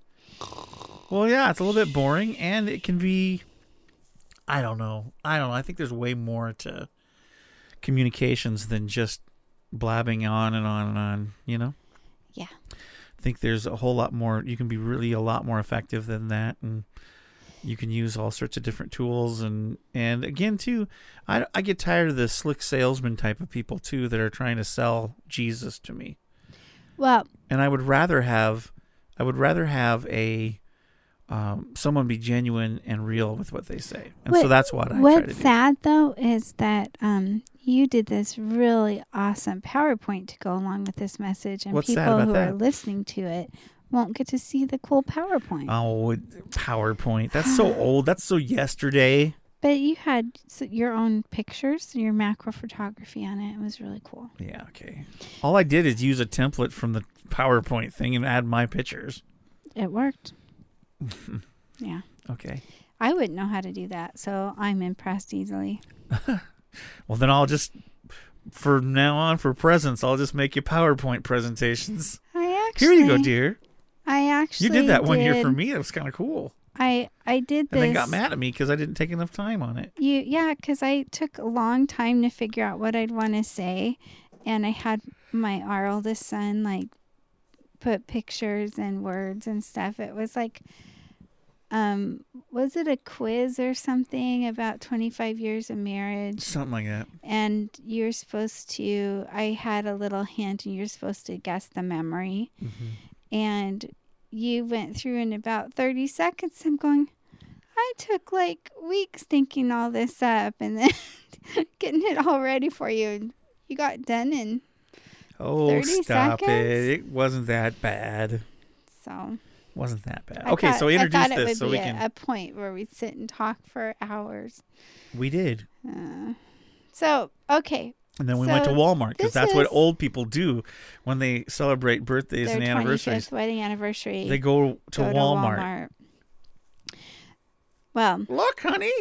Well, yeah, it's a little bit boring and it can be I don't know. I don't know. I think there's way more to communications than just blabbing on and on and on, you know? Yeah. I think there's a whole lot more. You can be really a lot more effective than that, and you can use all sorts of different tools. And and again, too, I I get tired of the slick salesman type of people too that are trying to sell Jesus to me. Well, And I would rather have, I would rather have a. Um, someone be genuine and real with what they say, and so that's what I what's sad though is that um, you did this really awesome PowerPoint to go along with this message, and What's people who are listening to it won't get to see the cool PowerPoint. Oh, PowerPoint. That's so old. That's so yesterday. But you had your own pictures, your macro photography on it. It was really cool. Yeah, okay. All I did is use a template from the PowerPoint thing and add my pictures. It worked. yeah. Okay. I wouldn't know how to do that, so I'm impressed easily. Well, then I'll just, for now on, for presents, I'll just make you PowerPoint presentations. I actually Here you go, dear. I actually You did that one year for me. That was kind of cool. I I did this. And then got mad at me because I didn't take enough time on it. You yeah, because I took a long time to figure out what I'd want to say, and I had my our oldest son like put pictures and words and stuff. It was like, um, was it a quiz or something about twenty five years of marriage? Something like that. And you're supposed to. I had a little hint, and you're supposed to guess the memory, and you went through in about thirty seconds. I'm going. I took like weeks thinking all this up and then getting it all ready for you. and You got done in Oh, 30 stop seconds? it. It wasn't that bad. so. Wasn't that bad. I okay, thought- so I introduce it this would so be we can. a point where we'd sit and talk for hours. we did. Uh, so okay, And then we went to Walmart because that's what old people do when they celebrate birthdays and anniversaries. fifth wedding anniversary. They go to go Walmart. Walmart. Well, Look, honey,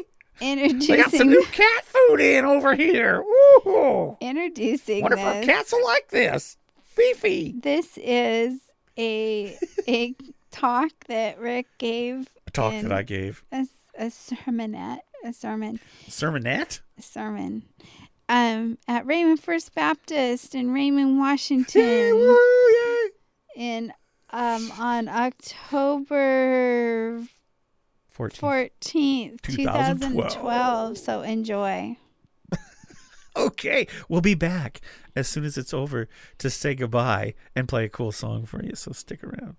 introducing they got some new cat food in over here. Ooh, introducing wonder if our cats will like this. Fifi. This is a a talk that Rick gave. A talk that I gave. a, a sermonette, a sermon, Sermonette? a sermon, um, at Raymond First Baptist in Raymond, Washington, Woo, yay. in um on October 14. fourteenth, two thousand 2012. So enjoy. Okay, we'll be back as soon as it's over to say goodbye and play a cool song for you. So stick around.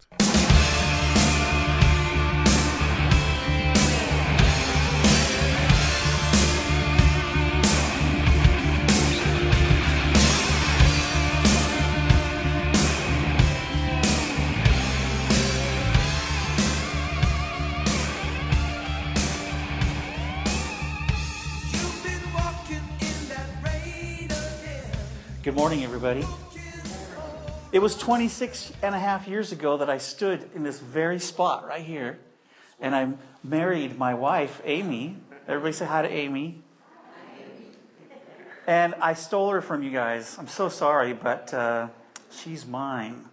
Good morning, everybody. It was 26 and a half years ago that I stood in this very spot right here, and I married my wife, Amy. Everybody say hi to Amy. And I stole her from you guys. I'm so sorry, but uh, she's mine.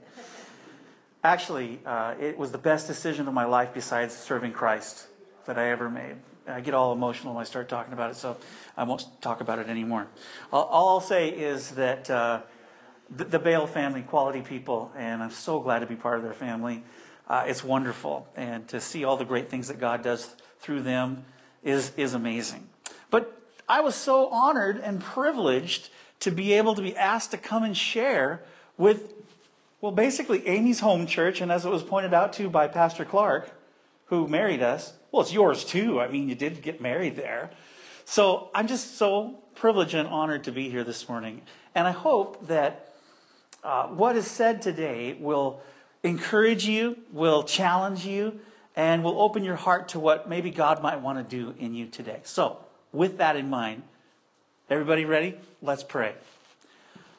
Actually, uh, it was the best decision of my life besides serving Christ that I ever made. I get all emotional when I start talking about it, so I won't talk about it anymore. All, I'll say is that uh, the, the Bale family, quality people, and I'm so glad to be part of their family. Uh, it's wonderful, and to see all the great things that God does through them is is amazing. But I was so honored and privileged to be able to be asked to come and share with well, basically, Amy's home church, and as it was pointed out to by Pastor Clark, who married us, well, it's yours too. I mean, you did get married there. So I'm just so privileged and honored to be here this morning. And I hope that uh, what is said today will encourage you, will challenge you, and will open your heart to what maybe God might want to do in you today. So, with that in mind, everybody ready? Let's pray.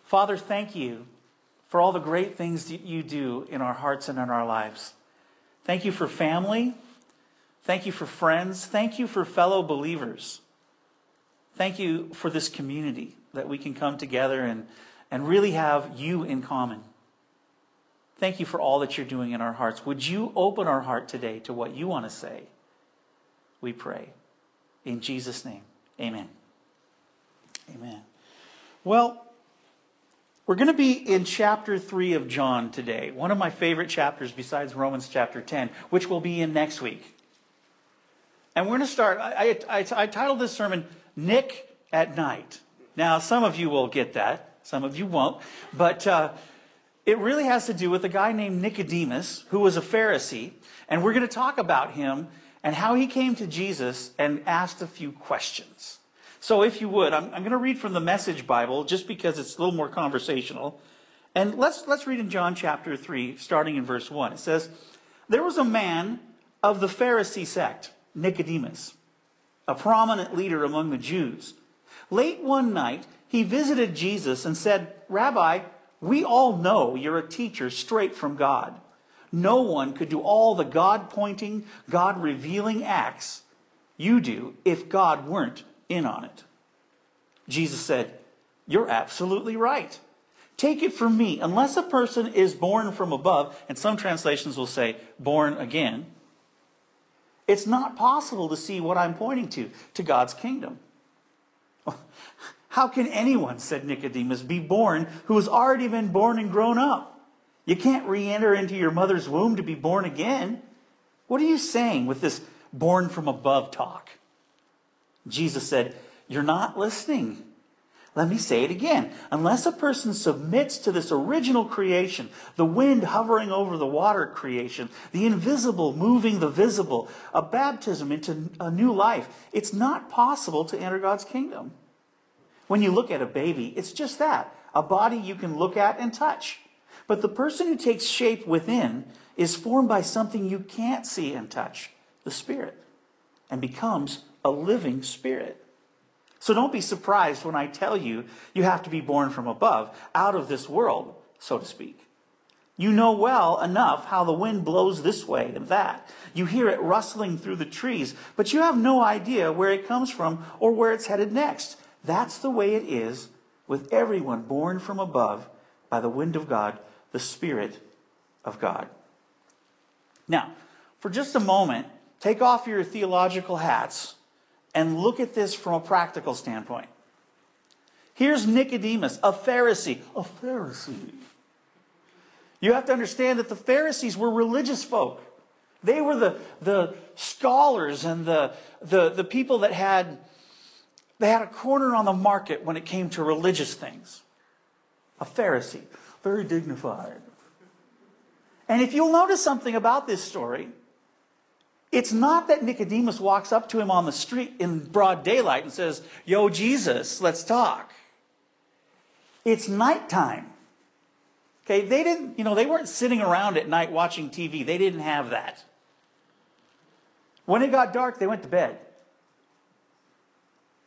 Father, thank you for all the great things that you do in our hearts and in our lives. Thank you for family. Thank you for friends. Thank you for fellow believers. Thank you for this community that we can come together and, and really have you in common. Thank you for all that you're doing in our hearts. Would you open our heart today to what you want to say? We pray. In Jesus' name, amen. Amen. Well, we're going to be in chapter 3 of John today, one of my favorite chapters besides Romans chapter 10, which we'll be in next week. And we're going to start, I, I, I, I titled this sermon, Nick at Night. Now, some of you will get that, some of you won't, but uh, it really has to do with a guy named Nicodemus, who was a Pharisee, and we're going to talk about him and how he came to Jesus and asked a few questions. So, if you would, I'm, I'm going to read from the Message Bible just because it's a little more conversational. And let's, let's read in John chapter 3, starting in verse 1. It says, There was a man of the Pharisee sect, Nicodemus, a prominent leader among the Jews. Late one night, he visited Jesus and said, Rabbi, we all know you're a teacher straight from God. No one could do all the God pointing, God revealing acts you do if God weren't in on it. Jesus said, You're absolutely right. Take it from me, unless a person is born from above, and some translations will say born again, it's not possible to see what I'm pointing to, to God's kingdom. How can anyone, said Nicodemus, be born who has already been born and grown up? You can't re enter into your mother's womb to be born again. What are you saying with this born from above talk? Jesus said, You're not listening. Let me say it again. Unless a person submits to this original creation, the wind hovering over the water creation, the invisible moving the visible, a baptism into a new life, it's not possible to enter God's kingdom. When you look at a baby, it's just that a body you can look at and touch. But the person who takes shape within is formed by something you can't see and touch the Spirit and becomes a living spirit. So don't be surprised when I tell you you have to be born from above, out of this world, so to speak. You know well enough how the wind blows this way and that. You hear it rustling through the trees, but you have no idea where it comes from or where it's headed next. That's the way it is with everyone born from above by the wind of God, the Spirit of God. Now, for just a moment, take off your theological hats and look at this from a practical standpoint. Here's Nicodemus, a Pharisee. A Pharisee. You have to understand that the Pharisees were religious folk. They were the, the scholars and the, the, the people that had, they had a corner on the market when it came to religious things. A Pharisee, very dignified. And if you'll notice something about this story, it's not that Nicodemus walks up to him on the street in broad daylight and says, Yo, Jesus, let's talk. It's nighttime. Okay, they didn't, you know, they weren't sitting around at night watching TV. They didn't have that. When it got dark, they went to bed.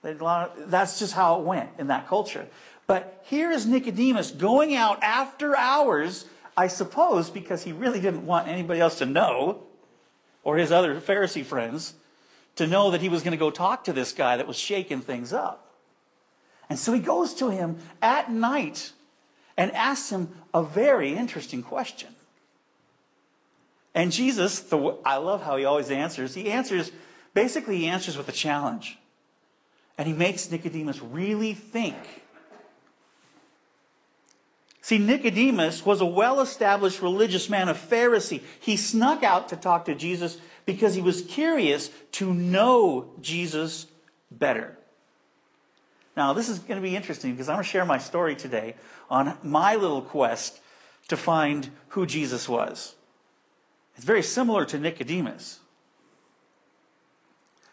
That's just how it went in that culture. But here is Nicodemus going out after hours, I suppose, because he really didn't want anybody else to know or his other Pharisee friends to know that he was going to go talk to this guy that was shaking things up. And so he goes to him at night and asks him a very interesting question. And Jesus, the, I love how he always answers. He answers, basically, he answers with a challenge. And he makes Nicodemus really think. See, Nicodemus was a well established religious man, a Pharisee. He snuck out to talk to Jesus because he was curious to know Jesus better. Now, this is going to be interesting because I'm going to share my story today on my little quest to find who Jesus was. It's very similar to Nicodemus.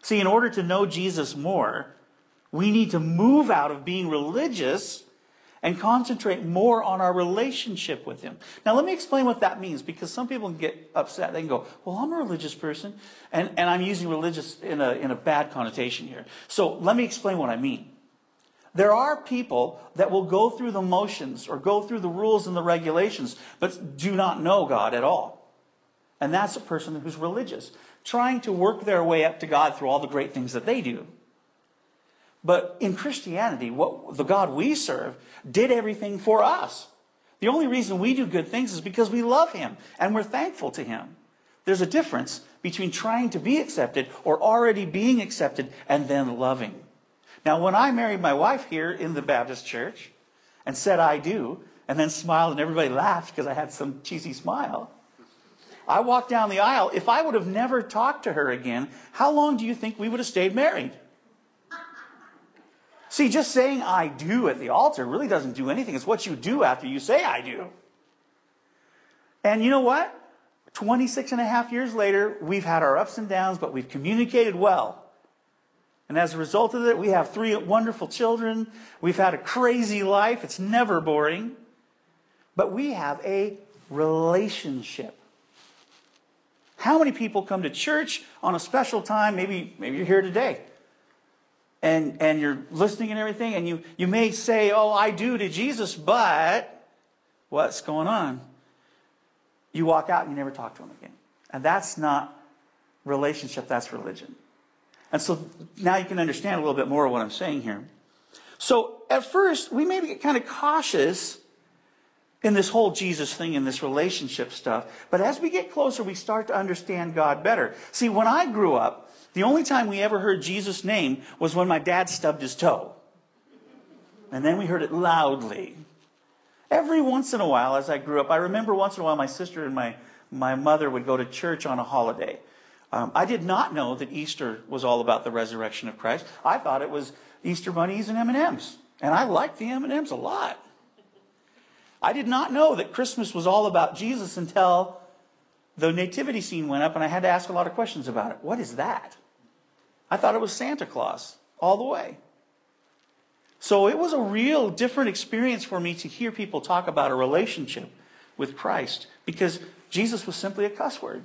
See, in order to know Jesus more, we need to move out of being religious and concentrate more on our relationship with Him. Now, let me explain what that means because some people get upset. They can go, Well, I'm a religious person, and, and I'm using religious in a, in a bad connotation here. So, let me explain what I mean. There are people that will go through the motions or go through the rules and the regulations, but do not know God at all. And that's a person who's religious, trying to work their way up to God through all the great things that they do. But in Christianity, what the God we serve did everything for us. The only reason we do good things is because we love him and we're thankful to him. There's a difference between trying to be accepted or already being accepted and then loving. Now, when I married my wife here in the Baptist church and said I do, and then smiled and everybody laughed because I had some cheesy smile, I walked down the aisle. If I would have never talked to her again, how long do you think we would have stayed married? See, just saying I do at the altar really doesn't do anything. It's what you do after you say I do. And you know what? 26 and a half years later, we've had our ups and downs, but we've communicated well. And as a result of it, we have three wonderful children. We've had a crazy life. It's never boring. But we have a relationship. How many people come to church on a special time? Maybe, maybe you're here today. And, and you're listening and everything, and you, you may say, Oh, I do to Jesus, but what's going on? You walk out and you never talk to him again. And that's not relationship, that's religion. And so now you can understand a little bit more of what I'm saying here. So at first, we may get kind of cautious in this whole Jesus thing and this relationship stuff. But as we get closer, we start to understand God better. See, when I grew up, the only time we ever heard Jesus' name was when my dad stubbed his toe. And then we heard it loudly. Every once in a while, as I grew up, I remember once in a while my sister and my, my mother would go to church on a holiday. Um, I did not know that Easter was all about the resurrection of Christ. I thought it was Easter bunnies and M&Ms. And I liked the M&Ms a lot. I did not know that Christmas was all about Jesus until the nativity scene went up and I had to ask a lot of questions about it. What is that? I thought it was Santa Claus all the way. So it was a real different experience for me to hear people talk about a relationship with Christ because Jesus was simply a cuss word.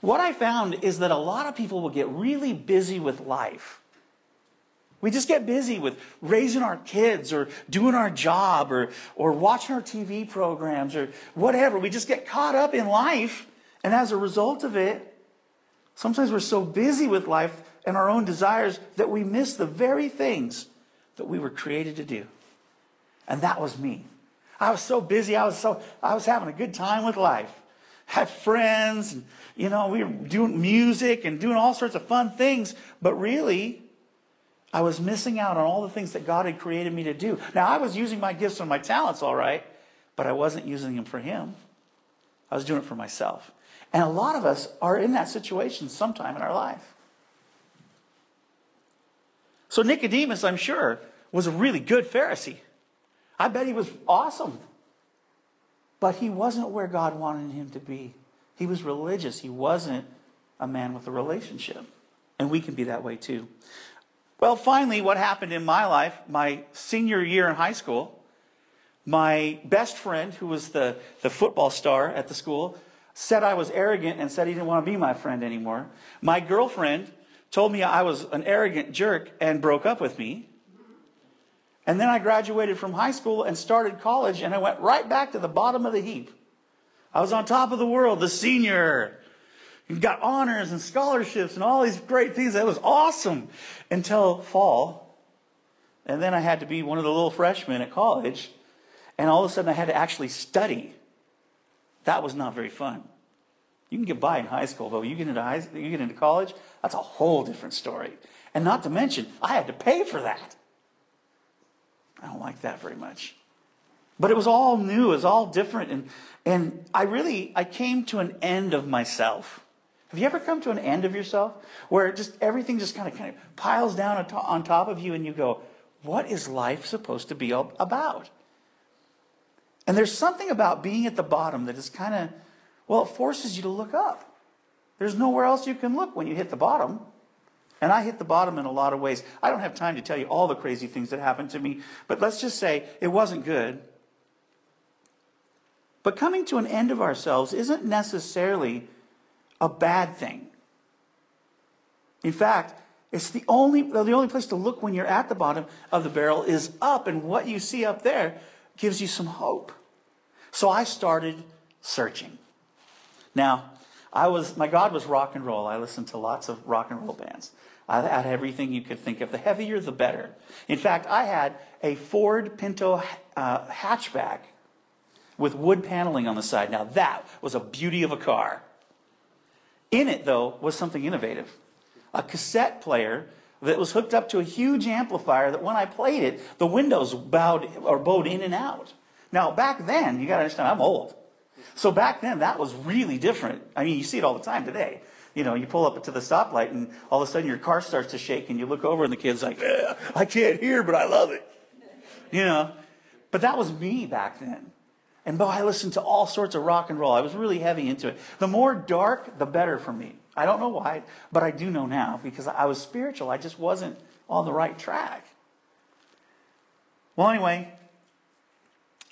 What I found is that a lot of people will get really busy with life. We just get busy with raising our kids or doing our job or, or watching our TV programs or whatever. We just get caught up in life. And as a result of it, sometimes we're so busy with life and our own desires that we miss the very things that we were created to do. And that was me. I was so busy. I was so, I was having a good time with life. Had friends and, you know, we were doing music and doing all sorts of fun things. But really, I was missing out on all the things that God had created me to do. Now, I was using my gifts and my talents, all right, but I wasn't using them for Him. I was doing it for myself. And a lot of us are in that situation sometime in our life. So, Nicodemus, I'm sure, was a really good Pharisee. I bet he was awesome. But he wasn't where God wanted him to be. He was religious, he wasn't a man with a relationship. And we can be that way too. Well, finally, what happened in my life, my senior year in high school, my best friend, who was the, the football star at the school, said I was arrogant and said he didn't want to be my friend anymore. My girlfriend told me I was an arrogant jerk and broke up with me. And then I graduated from high school and started college, and I went right back to the bottom of the heap. I was on top of the world, the senior. Got honors and scholarships and all these great things. That was awesome until fall. And then I had to be one of the little freshmen at college. And all of a sudden I had to actually study. That was not very fun. You can get by in high school, but you get into high, you get into college, that's a whole different story. And not to mention, I had to pay for that. I don't like that very much. But it was all new, it was all different, and and I really I came to an end of myself. Have you ever come to an end of yourself where just everything just kind of kind of piles down on top of you and you go, what is life supposed to be about? And there's something about being at the bottom that is kind of, well, it forces you to look up. There's nowhere else you can look when you hit the bottom. And I hit the bottom in a lot of ways. I don't have time to tell you all the crazy things that happened to me, but let's just say it wasn't good. But coming to an end of ourselves isn't necessarily a bad thing. In fact, it's the only, the only place to look when you're at the bottom of the barrel is up, and what you see up there gives you some hope. So I started searching. Now, I was, my God was rock and roll. I listened to lots of rock and roll bands. I had everything you could think of. The heavier, the better. In fact, I had a Ford Pinto uh, hatchback with wood paneling on the side. Now, that was a beauty of a car. In it, though, was something innovative a cassette player that was hooked up to a huge amplifier that when I played it, the windows bowed or bowed in and out. Now, back then, you got to understand, I'm old. So back then, that was really different. I mean, you see it all the time today. You know, you pull up to the stoplight and all of a sudden your car starts to shake and you look over and the kid's like, eh, I can't hear, but I love it. You know, but that was me back then. And boy, I listened to all sorts of rock and roll. I was really heavy into it. The more dark, the better for me. I don't know why, but I do know now because I was spiritual. I just wasn't on the right track. Well, anyway,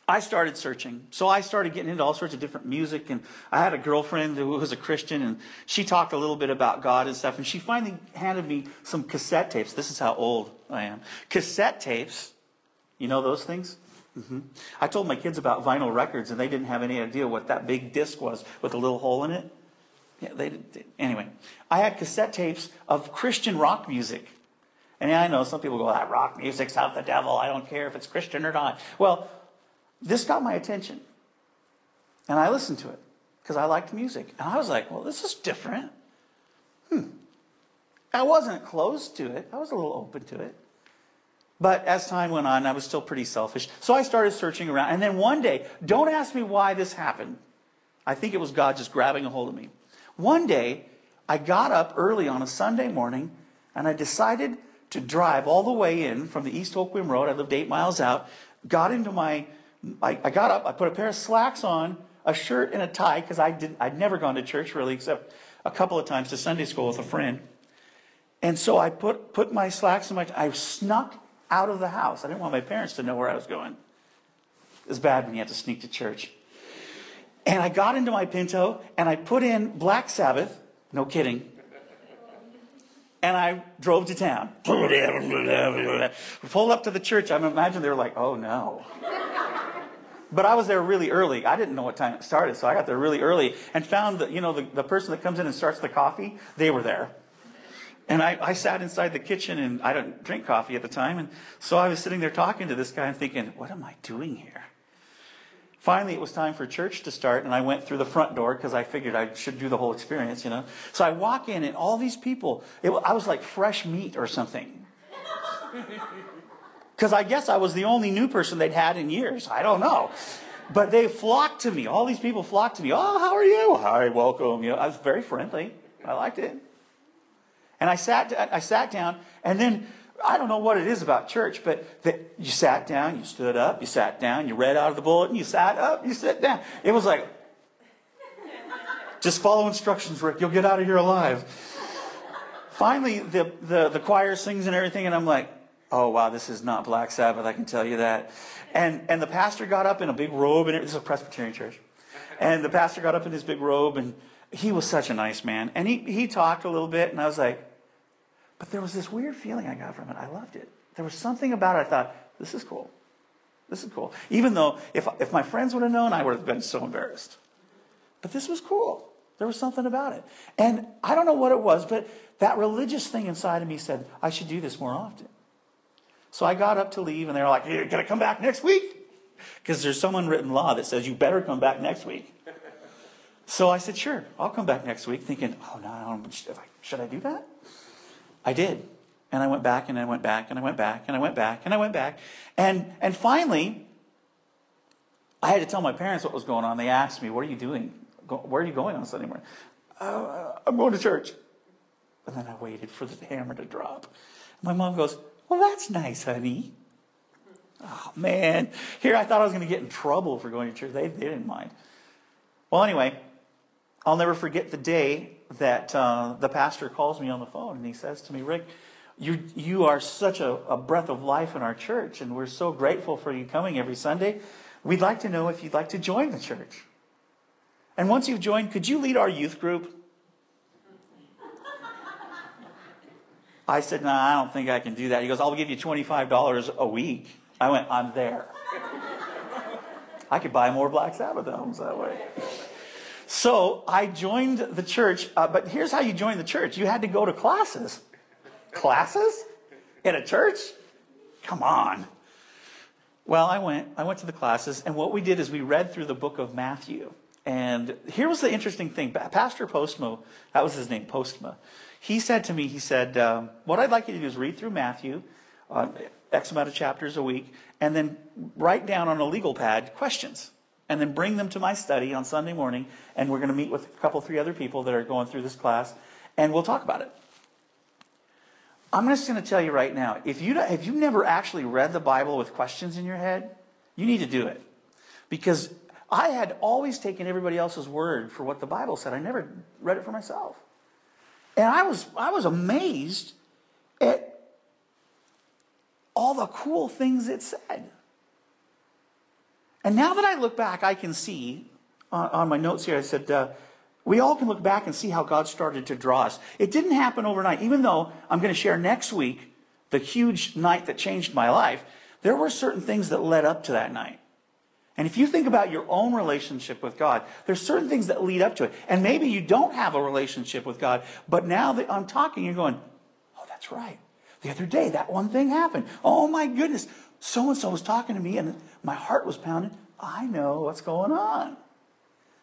I started searching. So I started getting into all sorts of different music. And I had a girlfriend who was a Christian, and she talked a little bit about God and stuff. And she finally handed me some cassette tapes. This is how old I am. Cassette tapes. You know those things? hmm I told my kids about vinyl records, and they didn't have any idea what that big disc was with a little hole in it. Yeah, they did. Anyway, I had cassette tapes of Christian rock music. And I know some people go, that rock music's of the devil. I don't care if it's Christian or not. Well, this got my attention. And I listened to it because I liked music. And I was like, well, this is different. Hmm. I wasn't closed to it, I was a little open to it. But as time went on, I was still pretty selfish. So I started searching around. And then one day, don't ask me why this happened. I think it was God just grabbing a hold of me. One day, I got up early on a Sunday morning and I decided to drive all the way in from the East Hoquiam Road. I lived eight miles out. Got into my, I, I got up, I put a pair of slacks on, a shirt and a tie, because I did, I'd never gone to church really, except a couple of times to Sunday school with a friend. And so I put, put my slacks in my, I snuck out of the house. I didn't want my parents to know where I was going. It was bad when you had to sneak to church. And I got into my Pinto and I put in Black Sabbath, no kidding. And I drove to town. Pulled up to the church. I imagine they were like, oh no. But I was there really early. I didn't know what time it started, so I got there really early and found that, you know, the, the person that comes in and starts the coffee, they were there. And I, I sat inside the kitchen and I didn't drink coffee at the time. And so I was sitting there talking to this guy and thinking, what am I doing here? Finally, it was time for church to start, and I went through the front door because I figured I should do the whole experience, you know. So I walk in, and all these people, it, I was like fresh meat or something. Because I guess I was the only new person they'd had in years. I don't know. But they flocked to me. All these people flocked to me. Oh, how are you? Hi, welcome. You know, I was very friendly. I liked it. And I sat, I sat down, and then I don't know what it is about church, but that you sat down, you stood up, you sat down, you read out of the bulletin, you sat up, you sat down. It was like, just follow instructions, Rick. You'll get out of here alive. Finally, the, the, the choir sings and everything, and I'm like, oh, wow, this is not Black Sabbath, I can tell you that. And, and the pastor got up in a big robe, and it was a Presbyterian church. And the pastor got up in his big robe, and he was such a nice man. And he, he talked a little bit, and I was like, but there was this weird feeling I got from it. I loved it. There was something about it. I thought, this is cool. This is cool. Even though if, if my friends would have known, I would have been so embarrassed. But this was cool. There was something about it. And I don't know what it was, but that religious thing inside of me said, I should do this more often. So I got up to leave, and they were like, You're going to come back next week? Because there's some unwritten law that says you better come back next week. So I said, Sure, I'll come back next week, thinking, Oh, no, I I, should I do that? I did. And I went back and I went back and I went back and I went back and I went back. And, and finally, I had to tell my parents what was going on. They asked me, What are you doing? Where are you going on Sunday morning? Uh, I'm going to church. And then I waited for the hammer to drop. My mom goes, Well, that's nice, honey. Oh, man. Here I thought I was going to get in trouble for going to church. They, they didn't mind. Well, anyway, I'll never forget the day that uh, the pastor calls me on the phone and he says to me, Rick, you, you are such a, a breath of life in our church, and we're so grateful for you coming every Sunday. We'd like to know if you'd like to join the church. And once you've joined, could you lead our youth group? I said, No, nah, I don't think I can do that. He goes, I'll give you $25 a week. I went, I'm there. I could buy more Black Sabbath albums that way. So I joined the church, uh, but here's how you join the church you had to go to classes. Classes? In a church? Come on. Well, I went. I went to the classes, and what we did is we read through the book of Matthew. And here was the interesting thing. Pastor Postma, that was his name, Postma. He said to me, he said, um, what I'd like you to do is read through Matthew, uh, X amount of chapters a week, and then write down on a legal pad questions and then bring them to my study on Sunday morning. And we're going to meet with a couple, three other people that are going through this class, and we'll talk about it. I'm just going to tell you right now if, you, if you've never actually read the Bible with questions in your head, you need to do it. Because I had always taken everybody else's word for what the Bible said, I never read it for myself. And I was, I was amazed at all the cool things it said. And now that I look back, I can see on, on my notes here, I said, uh, we all can look back and see how God started to draw us. It didn't happen overnight, even though I'm going to share next week the huge night that changed my life. There were certain things that led up to that night. And if you think about your own relationship with God, there's certain things that lead up to it. And maybe you don't have a relationship with God, but now that I'm talking, you're going, oh, that's right. The other day, that one thing happened. Oh my goodness. So and so was talking to me and my heart was pounding. I know what's going on.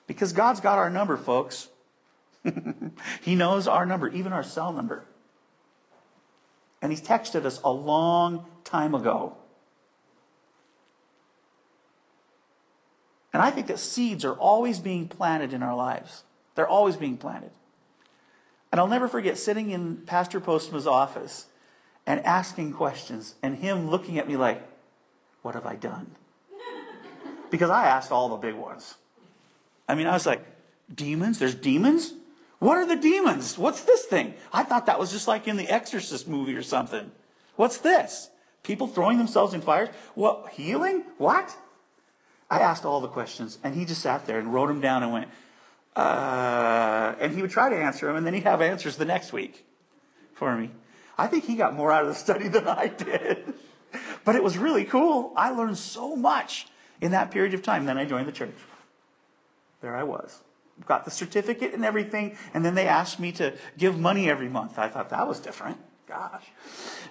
Because God's got our number, folks. he knows our number, even our cell number. And He texted us a long time ago. And I think that seeds are always being planted in our lives. They're always being planted. And I'll never forget sitting in Pastor Postma's office and asking questions, and him looking at me like, What have I done? Because I asked all the big ones. I mean, I was like, Demons? There's demons? What are the demons? What's this thing? I thought that was just like in the Exorcist movie or something. What's this? People throwing themselves in fires? What? Healing? What? I asked all the questions, and he just sat there and wrote them down and went, uh, and he would try to answer them, and then he'd have answers the next week for me. I think he got more out of the study than I did. But it was really cool. I learned so much in that period of time. Then I joined the church. There I was. Got the certificate and everything, and then they asked me to give money every month. I thought that was different. Gosh.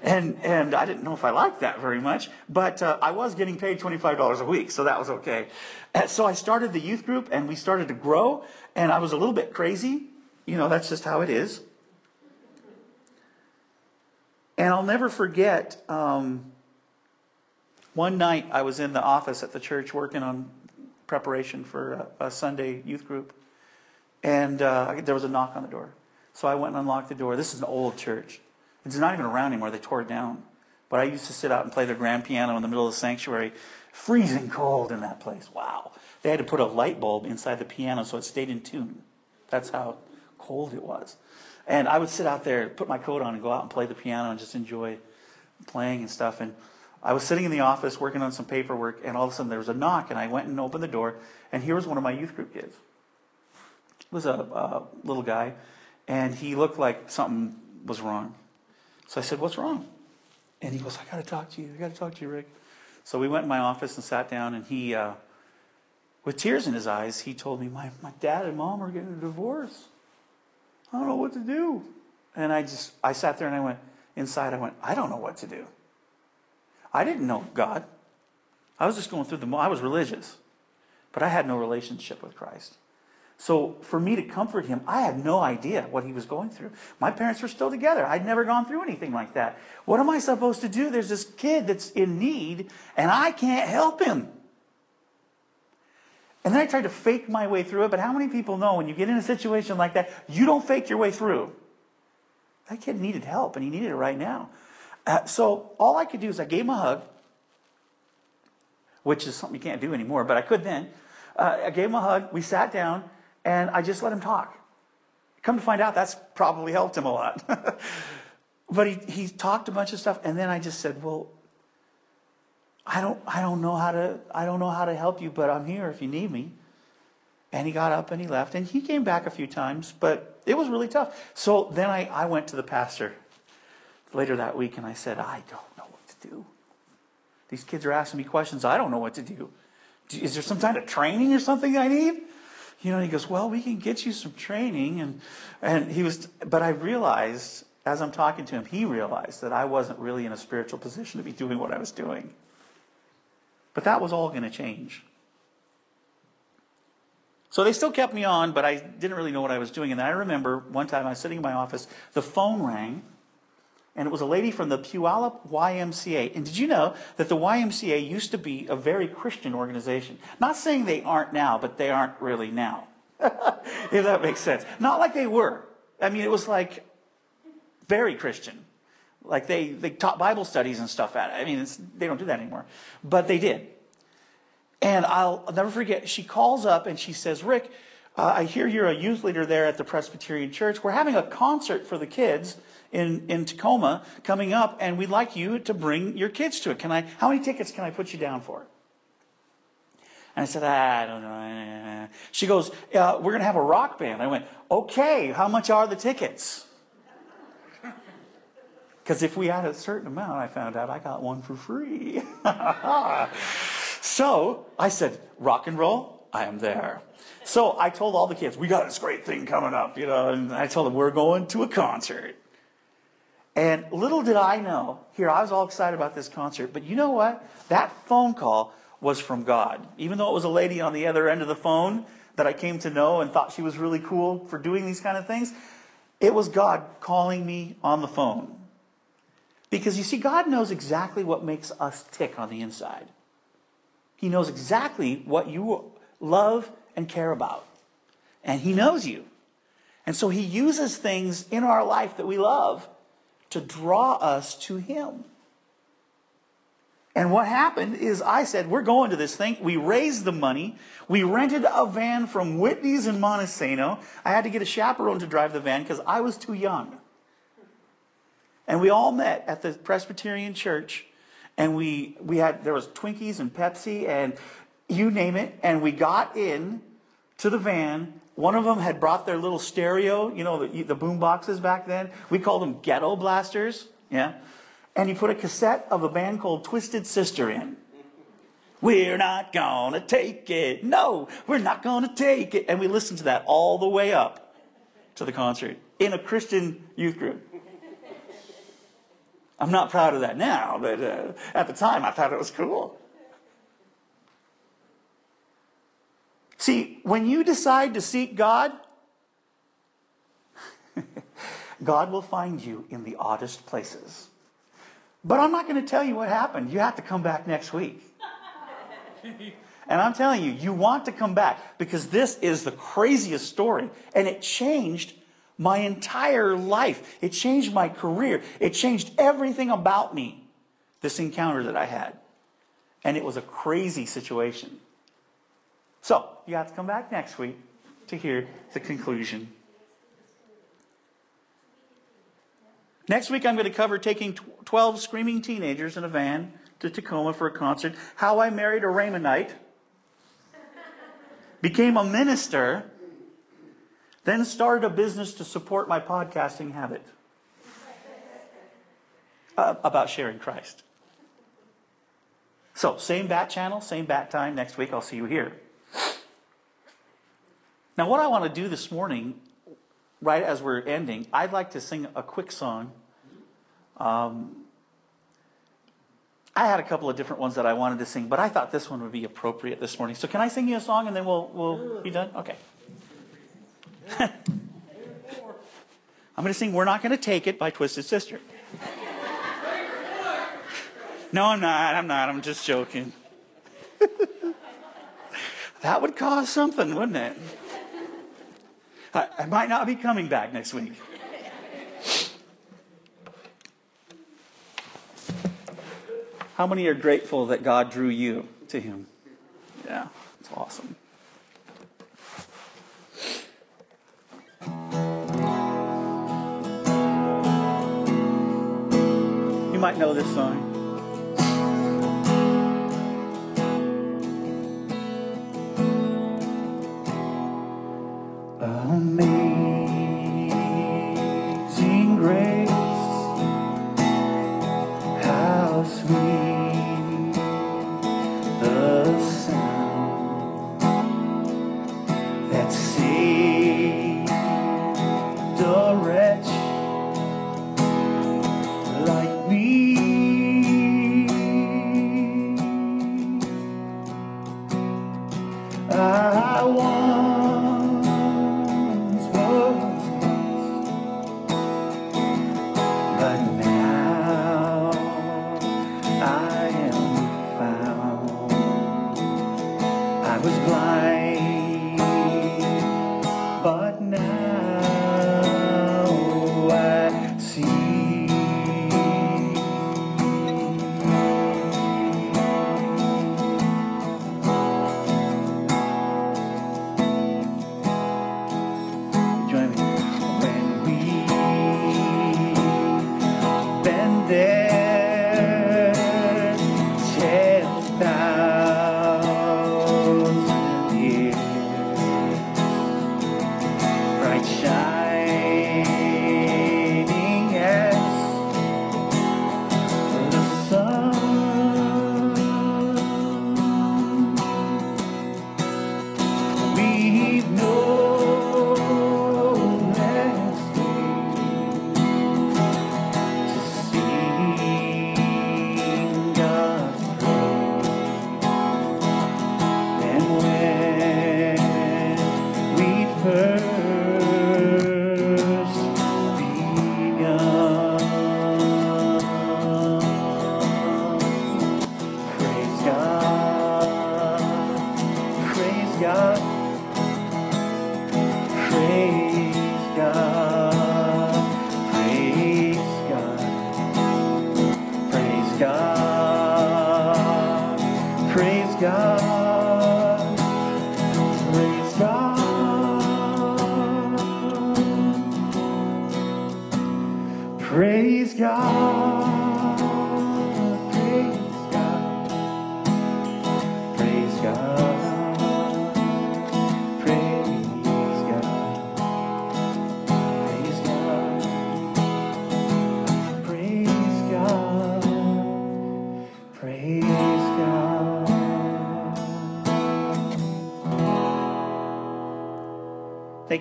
And, and I didn't know if I liked that very much, but uh, I was getting paid $25 a week, so that was okay. And so I started the youth group, and we started to grow, and I was a little bit crazy. You know, that's just how it is. And I'll never forget um, one night I was in the office at the church working on preparation for a, a Sunday youth group, and uh, there was a knock on the door. So I went and unlocked the door. This is an old church. It's not even around anymore. They tore it down. But I used to sit out and play the grand piano in the middle of the sanctuary, freezing cold in that place. Wow. They had to put a light bulb inside the piano so it stayed in tune. That's how cold it was. And I would sit out there, put my coat on, and go out and play the piano and just enjoy playing and stuff. And I was sitting in the office working on some paperwork, and all of a sudden there was a knock, and I went and opened the door, and here was one of my youth group kids. It was a, a little guy, and he looked like something was wrong. So I said, What's wrong? And he goes, I got to talk to you. I got to talk to you, Rick. So we went in my office and sat down, and he, uh, with tears in his eyes, he told me, my, my dad and mom are getting a divorce. I don't know what to do. And I just, I sat there and I went, inside, I went, I don't know what to do. I didn't know God. I was just going through the, I was religious, but I had no relationship with Christ. So for me to comfort him, I had no idea what he was going through. My parents were still together. I'd never gone through anything like that. What am I supposed to do? There's this kid that's in need, and I can't help him. And then I tried to fake my way through it, but how many people know when you get in a situation like that, you don't fake your way through? That kid needed help, and he needed it right now. Uh, so all I could do is I gave him a hug, which is something you can't do anymore, but I could then. Uh, I gave him a hug. We sat down, and I just let him talk. Come to find out, that's probably helped him a lot. but he, he talked a bunch of stuff, and then I just said, "Well, I don't I don't know how to I don't know how to help you, but I'm here if you need me." And he got up and he left, and he came back a few times, but it was really tough. So then I, I went to the pastor later that week, and I said, "I don't know what to do. These kids are asking me questions. I don't know what to do. Is there some kind of training or something I need?" You know, he goes, well, we can get you some training. And, and he was, but I realized as I'm talking to him, he realized that I wasn't really in a spiritual position to be doing what I was doing. But that was all going to change. So they still kept me on, but I didn't really know what I was doing. And I remember one time I was sitting in my office, the phone rang, and it was a lady from the Puyallup YMCA. And did you know that the YMCA used to be a very Christian organization? Not saying they aren't now, but they aren't really now. if that makes sense. Not like they were. I mean, it was like very Christian. Like they, they taught Bible studies and stuff at it. I mean, they don't do that anymore. But they did. And I'll never forget, she calls up and she says, Rick, uh, I hear you're a youth leader there at the Presbyterian Church. We're having a concert for the kids in, in Tacoma coming up, and we'd like you to bring your kids to it. Can I? How many tickets can I put you down for? And I said, ah, I don't know. She goes, uh, We're going to have a rock band. I went, Okay, how much are the tickets? Because if we had a certain amount, I found out I got one for free. so I said, Rock and roll, I am there. So I told all the kids, We got this great thing coming up, you know, and I told them, We're going to a concert. And little did I know, here, I was all excited about this concert, but you know what? That phone call was from God. Even though it was a lady on the other end of the phone that I came to know and thought she was really cool for doing these kind of things, it was God calling me on the phone. Because you see, God knows exactly what makes us tick on the inside. He knows exactly what you love and care about. And He knows you. And so He uses things in our life that we love to draw us to Him. And what happened is I said, We're going to this thing. We raised the money. We rented a van from Whitney's in Montesano. I had to get a chaperone to drive the van because I was too young. And we all met at the Presbyterian Church. And we, we had, there was Twinkies and Pepsi and you name it. And we got in to the van. One of them had brought their little stereo, you know, the, the boom boxes back then. We called them ghetto blasters. Yeah. And he put a cassette of a band called Twisted Sister in. We're not gonna take it. No, we're not gonna take it. And we listened to that all the way up to the concert in a Christian youth group. I'm not proud of that now, but uh, at the time I thought it was cool. See, when you decide to seek God, God will find you in the oddest places. But I'm not going to tell you what happened. You have to come back next week. And I'm telling you, you want to come back because this is the craziest story. And it changed my entire life. It changed my career. It changed everything about me, this encounter that I had. And it was a crazy situation. So, you have to come back next week to hear the conclusion. Next week, I'm going to cover taking 12 screaming teenagers in a van to Tacoma for a concert, how I married a Raymondite, became a minister, then started a business to support my podcasting habit uh, about sharing Christ. So, same bat channel, same bat time. Next week, I'll see you here. Now, what I want to do this morning, right as we're ending, I'd like to sing a quick song. Um, I had a couple of different ones that I wanted to sing, but I thought this one would be appropriate this morning. So, can I sing you a song and then we'll, we'll be done? Okay. I'm going to sing We're Not Going to Take It by Twisted Sister. No, I'm not. I'm not. I'm just joking. that would cause something, wouldn't it? I, I might not be coming back next week. How many are grateful that God drew you to Him? Yeah, it's awesome. You might know this song. Amazing grace, how sweet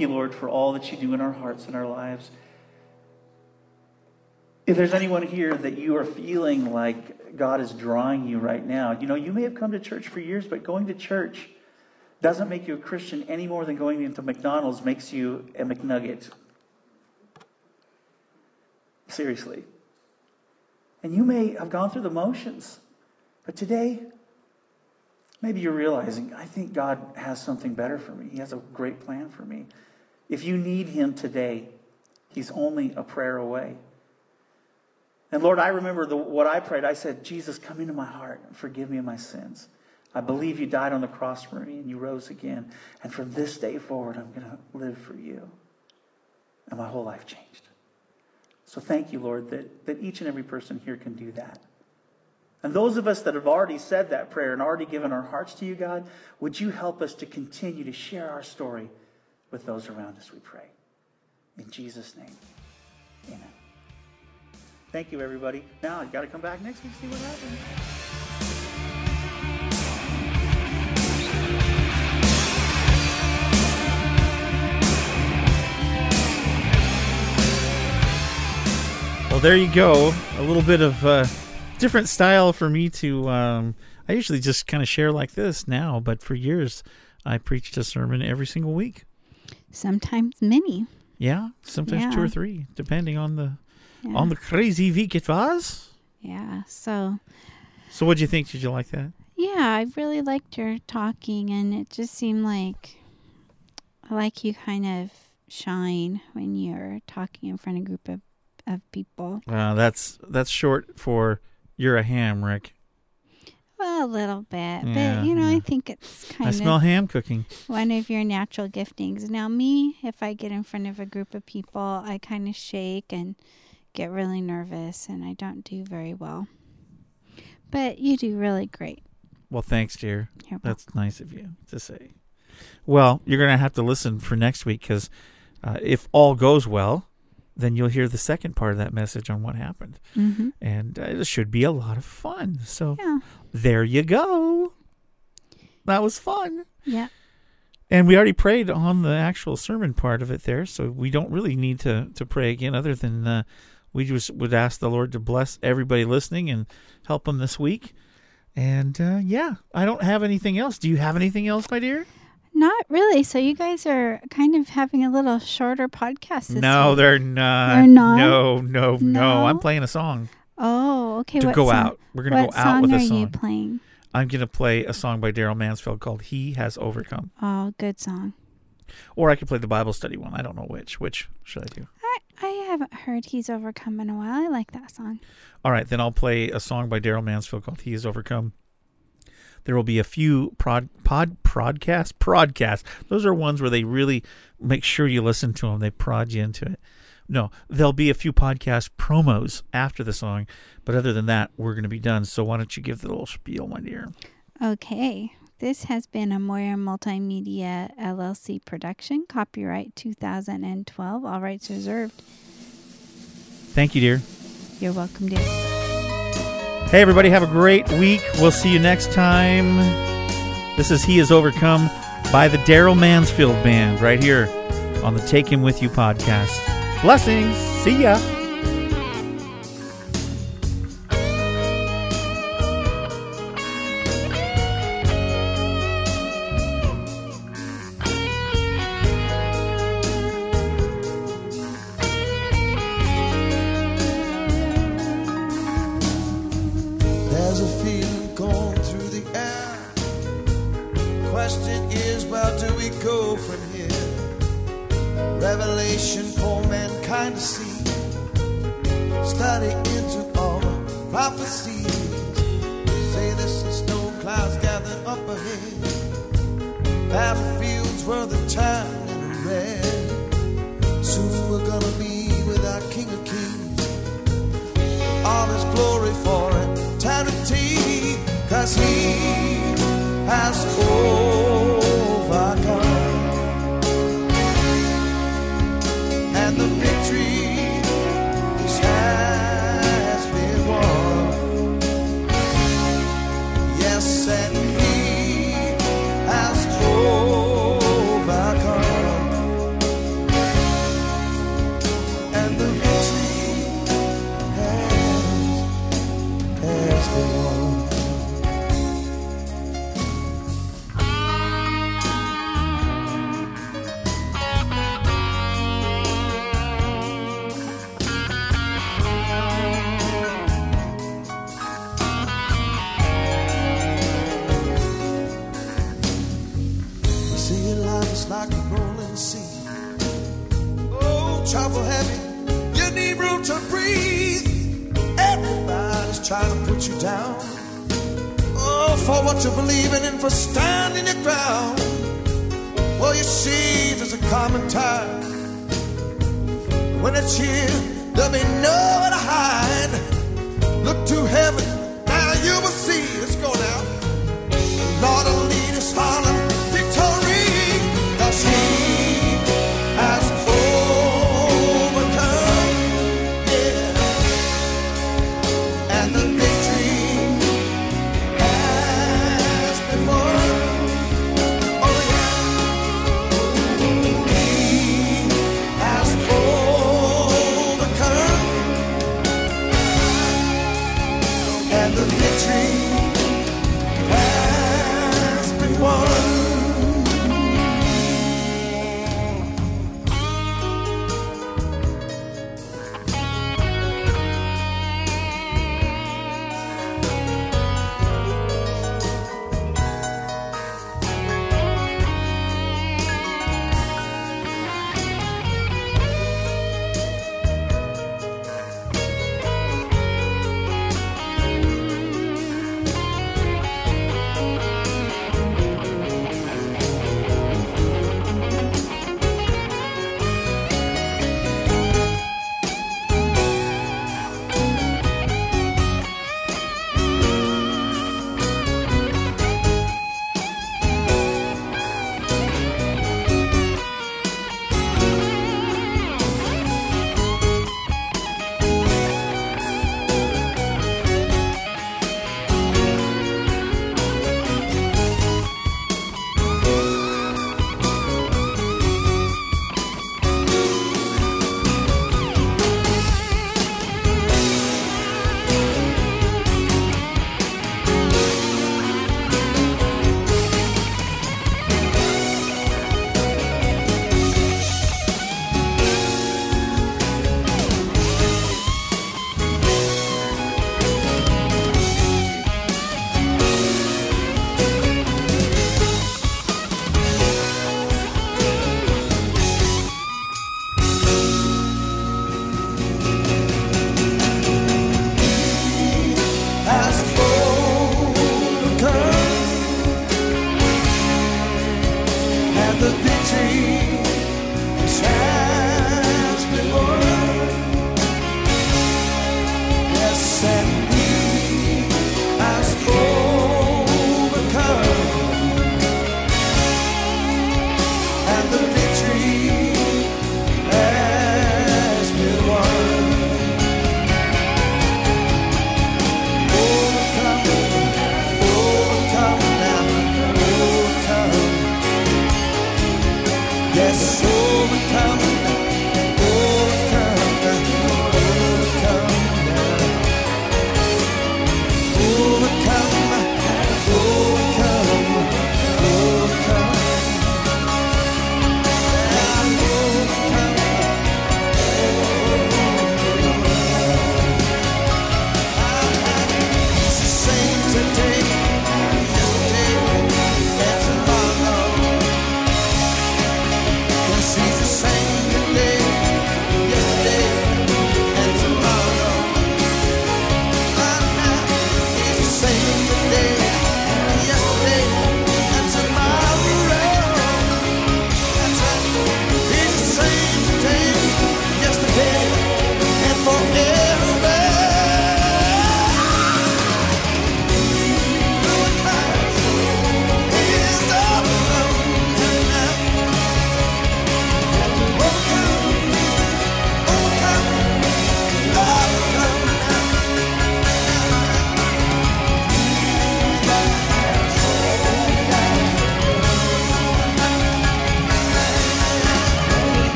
You, Lord, for all that you do in our hearts and our lives. If there's anyone here that you are feeling like God is drawing you right now, you know, you may have come to church for years, but going to church doesn't make you a Christian any more than going into McDonald's makes you a McNugget. Seriously. And you may have gone through the motions, but today, maybe you're realizing, I think God has something better for me. He has a great plan for me. If you need Him today, He's only a prayer away. And Lord, I remember the, what I prayed. I said, Jesus, come into my heart and forgive me of my sins. I believe you died on the cross for me and you rose again. And from this day forward, I'm going to live for you. And my whole life changed. So thank you, Lord, that, that each and every person here can do that. And those of us that have already said that prayer and already given our hearts to you, God, would you help us to continue to share our story with those around us, we pray. In Jesus' name, amen. Thank you, everybody. Now, you got to come back next week see what happens. Well, there you go. A little bit of uh, different style for me to. Um, I usually just kind of share like this now, but for years I preached a sermon every single week. Sometimes many. Yeah, sometimes two or three, depending on the Yeah. on the crazy week it was. Yeah. So, So, what'd you think? Did you like that? yeah, I really liked your talking, and it just seemed like, like you kind of shine when you're talking in front of a group of, of people. Uh, that's that's short for you're a ham, Rick. Well, a little bit, Yeah, but you know, yeah. I think it's kind I of smell ham cooking. one of your natural giftings. Now, me, if I get in front of a group of people, I kind of shake and get really nervous, and I don't do very well. But you do really great. Well, thanks, dear. You're That's nice of you to say. Well, you're going to have to listen for next week because uh, if all goes well, then you'll hear the second part of that message on what happened. Mhm. And uh, it should be a lot of fun. So Yeah. there you go. That was fun. Yeah. And we already prayed on the actual sermon part of it there, so we don't really need to, to pray again other than uh, we just would ask the Lord to bless everybody listening and help them this week. And uh, yeah, I don't have anything else. Do you have anything else, my dear? Not really. So you guys are kind of having a little shorter podcast this no, week. they're not. They're not? No, no, no, No? I'm playing a song Oh, okay. to what go song- out. We're gonna what go out with a song are song. you playing? I'm gonna play a song by Darrell Mansfield called "He Has Overcome," Oh, good song. or I could play the Bible study one. I don't know which. Which should I do? I, I haven't heard He's Overcome in a while. I like that song. All right, then I'll play a song by Darrell Mansfield called "He Has Overcome." There will be a few prod pod prodcast prodcast. Those are ones where they really make sure you listen to them. They prod you into it. No, there'll be a few podcast promos after the song, but other than that, we're going to be done. So why don't you give the little spiel, my dear? Okay. This has been a Moyer Multimedia LLC production. Copyright 2012. All rights reserved. Thank you, dear. You're welcome, dear. Hey, everybody, have a great week. We'll see you next time. This is He Is Overcome by the Darrell Mansfield Band right here on the Take Him With You podcast. Blessings. See ya.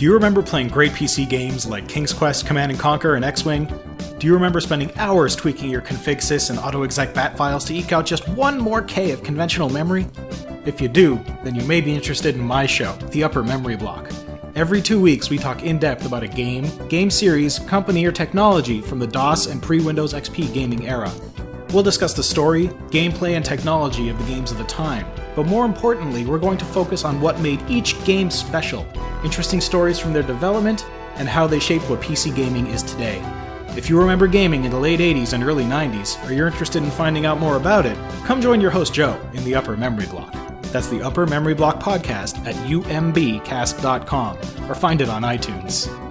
Do you remember playing great PC games like King's Quest, Command & Conquer, and X-Wing? Do you remember spending hours tweaking your config sys and autoexec bat files to eke out just one more K of conventional memory? If you do, then you may be interested in my show, The Upper Memory Block. Every two weeks, we talk in depth about a game, game series, company, or technology from the DOS and pre Windows XP gaming era. We'll discuss the story, gameplay, and technology of the games of the time. But more importantly, we're going to focus on what made each game special, interesting stories from their development, and how they shaped what PC gaming is today. If you remember gaming in the late 80s and early 90s, or you're interested in finding out more about it, come join your host Joe in the Upper Memory Block. That's the Upper Memory Block podcast at umbcast.com or find it on iTunes.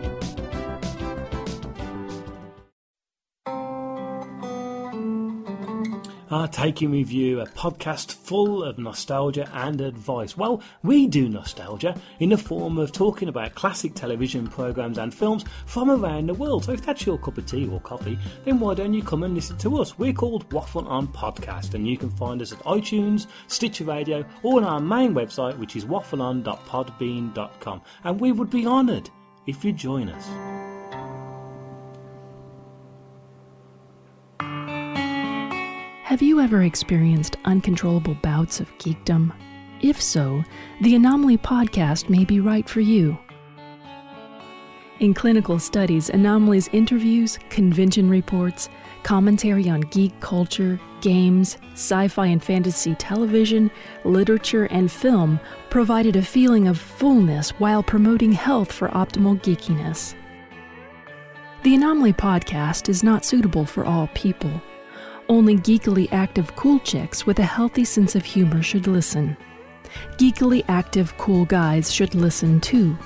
Taking with you a podcast full of nostalgia and advice. Well, we do nostalgia in the form of talking about classic television programs and films from around the world. So if that's your cup of tea or coffee, then why don't you come and listen to us? We're called Waffle On Podcast, and you can find us at iTunes, Stitcher Radio, or on our main website, which is waffleon.podbean.com. And we would be honoured if you join us. Have you ever experienced uncontrollable bouts of geekdom? If so, the Anomaly podcast may be right for you. In clinical studies, Anomaly's interviews, convention reports, commentary on geek culture, games, sci fi and fantasy television, literature, and film provided a feeling of fullness while promoting health for optimal geekiness. The Anomaly podcast is not suitable for all people. Only geekily active cool chicks with a healthy sense of humor should listen. Geekily active cool guys should listen too.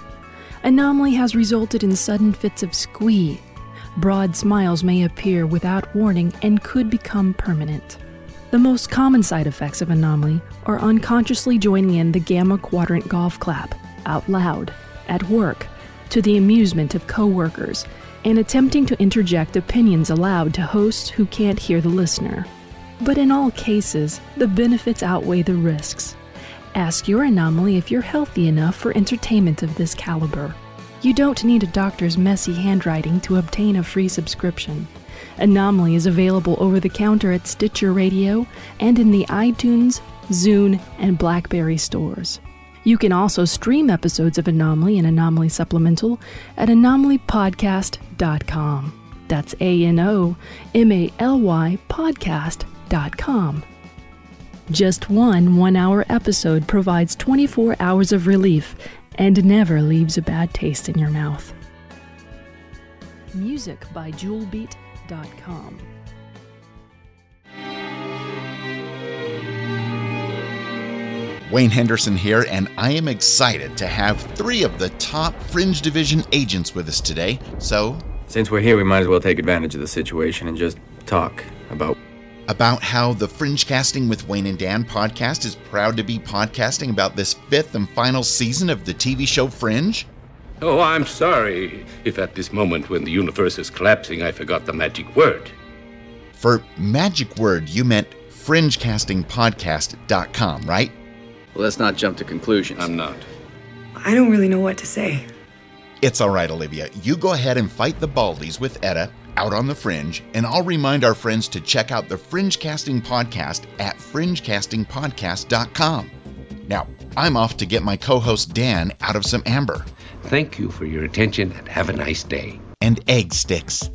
Anomaly has resulted in sudden fits of squee. Broad smiles may appear without warning and could become permanent. The most common side effects of anomaly are unconsciously joining in the gamma quadrant golf clap, out loud, at work, to the amusement of coworkers, and attempting to interject opinions aloud to hosts who can't hear the listener. But in all cases, the benefits outweigh the risks. Ask your anomaly if you're healthy enough for entertainment of this caliber. You don't need a doctor's messy handwriting to obtain a free subscription. Anomaly is available over the counter at Stitcher Radio and in the iTunes, Zune, and Blackberry stores. You can also stream episodes of Anomaly and Anomaly Supplemental at anomalypodcast.com. That's A N O M A L Y podcast.com. Just one one hour episode provides 24 hours of relief and never leaves a bad taste in your mouth. Music by JewelBeat.com. Wayne Henderson here, and I am excited to have three of the top Fringe Division agents with us today. So, Since we're here, we might as well take advantage of the situation and just talk about. about how the Fringe Casting with Wayne and Dan podcast is proud to be podcasting about this fifth and final season of the TV show Fringe. Oh, I'm sorry if at this moment when the universe is collapsing I forgot the magic word. For magic word, you meant fringecastingpodcast.com, right? Well, let's not jump to conclusions. I'm not. I don't really know what to say. It's all right, Olivia. You go ahead and fight the Baldies with Etta out on the Fringe, and I'll remind our friends to check out the Fringe Casting podcast at fringecastingpodcast.com. Now, I'm off to get my co host Dan out of some amber Thank you for your attention and have a nice day. and egg sticks.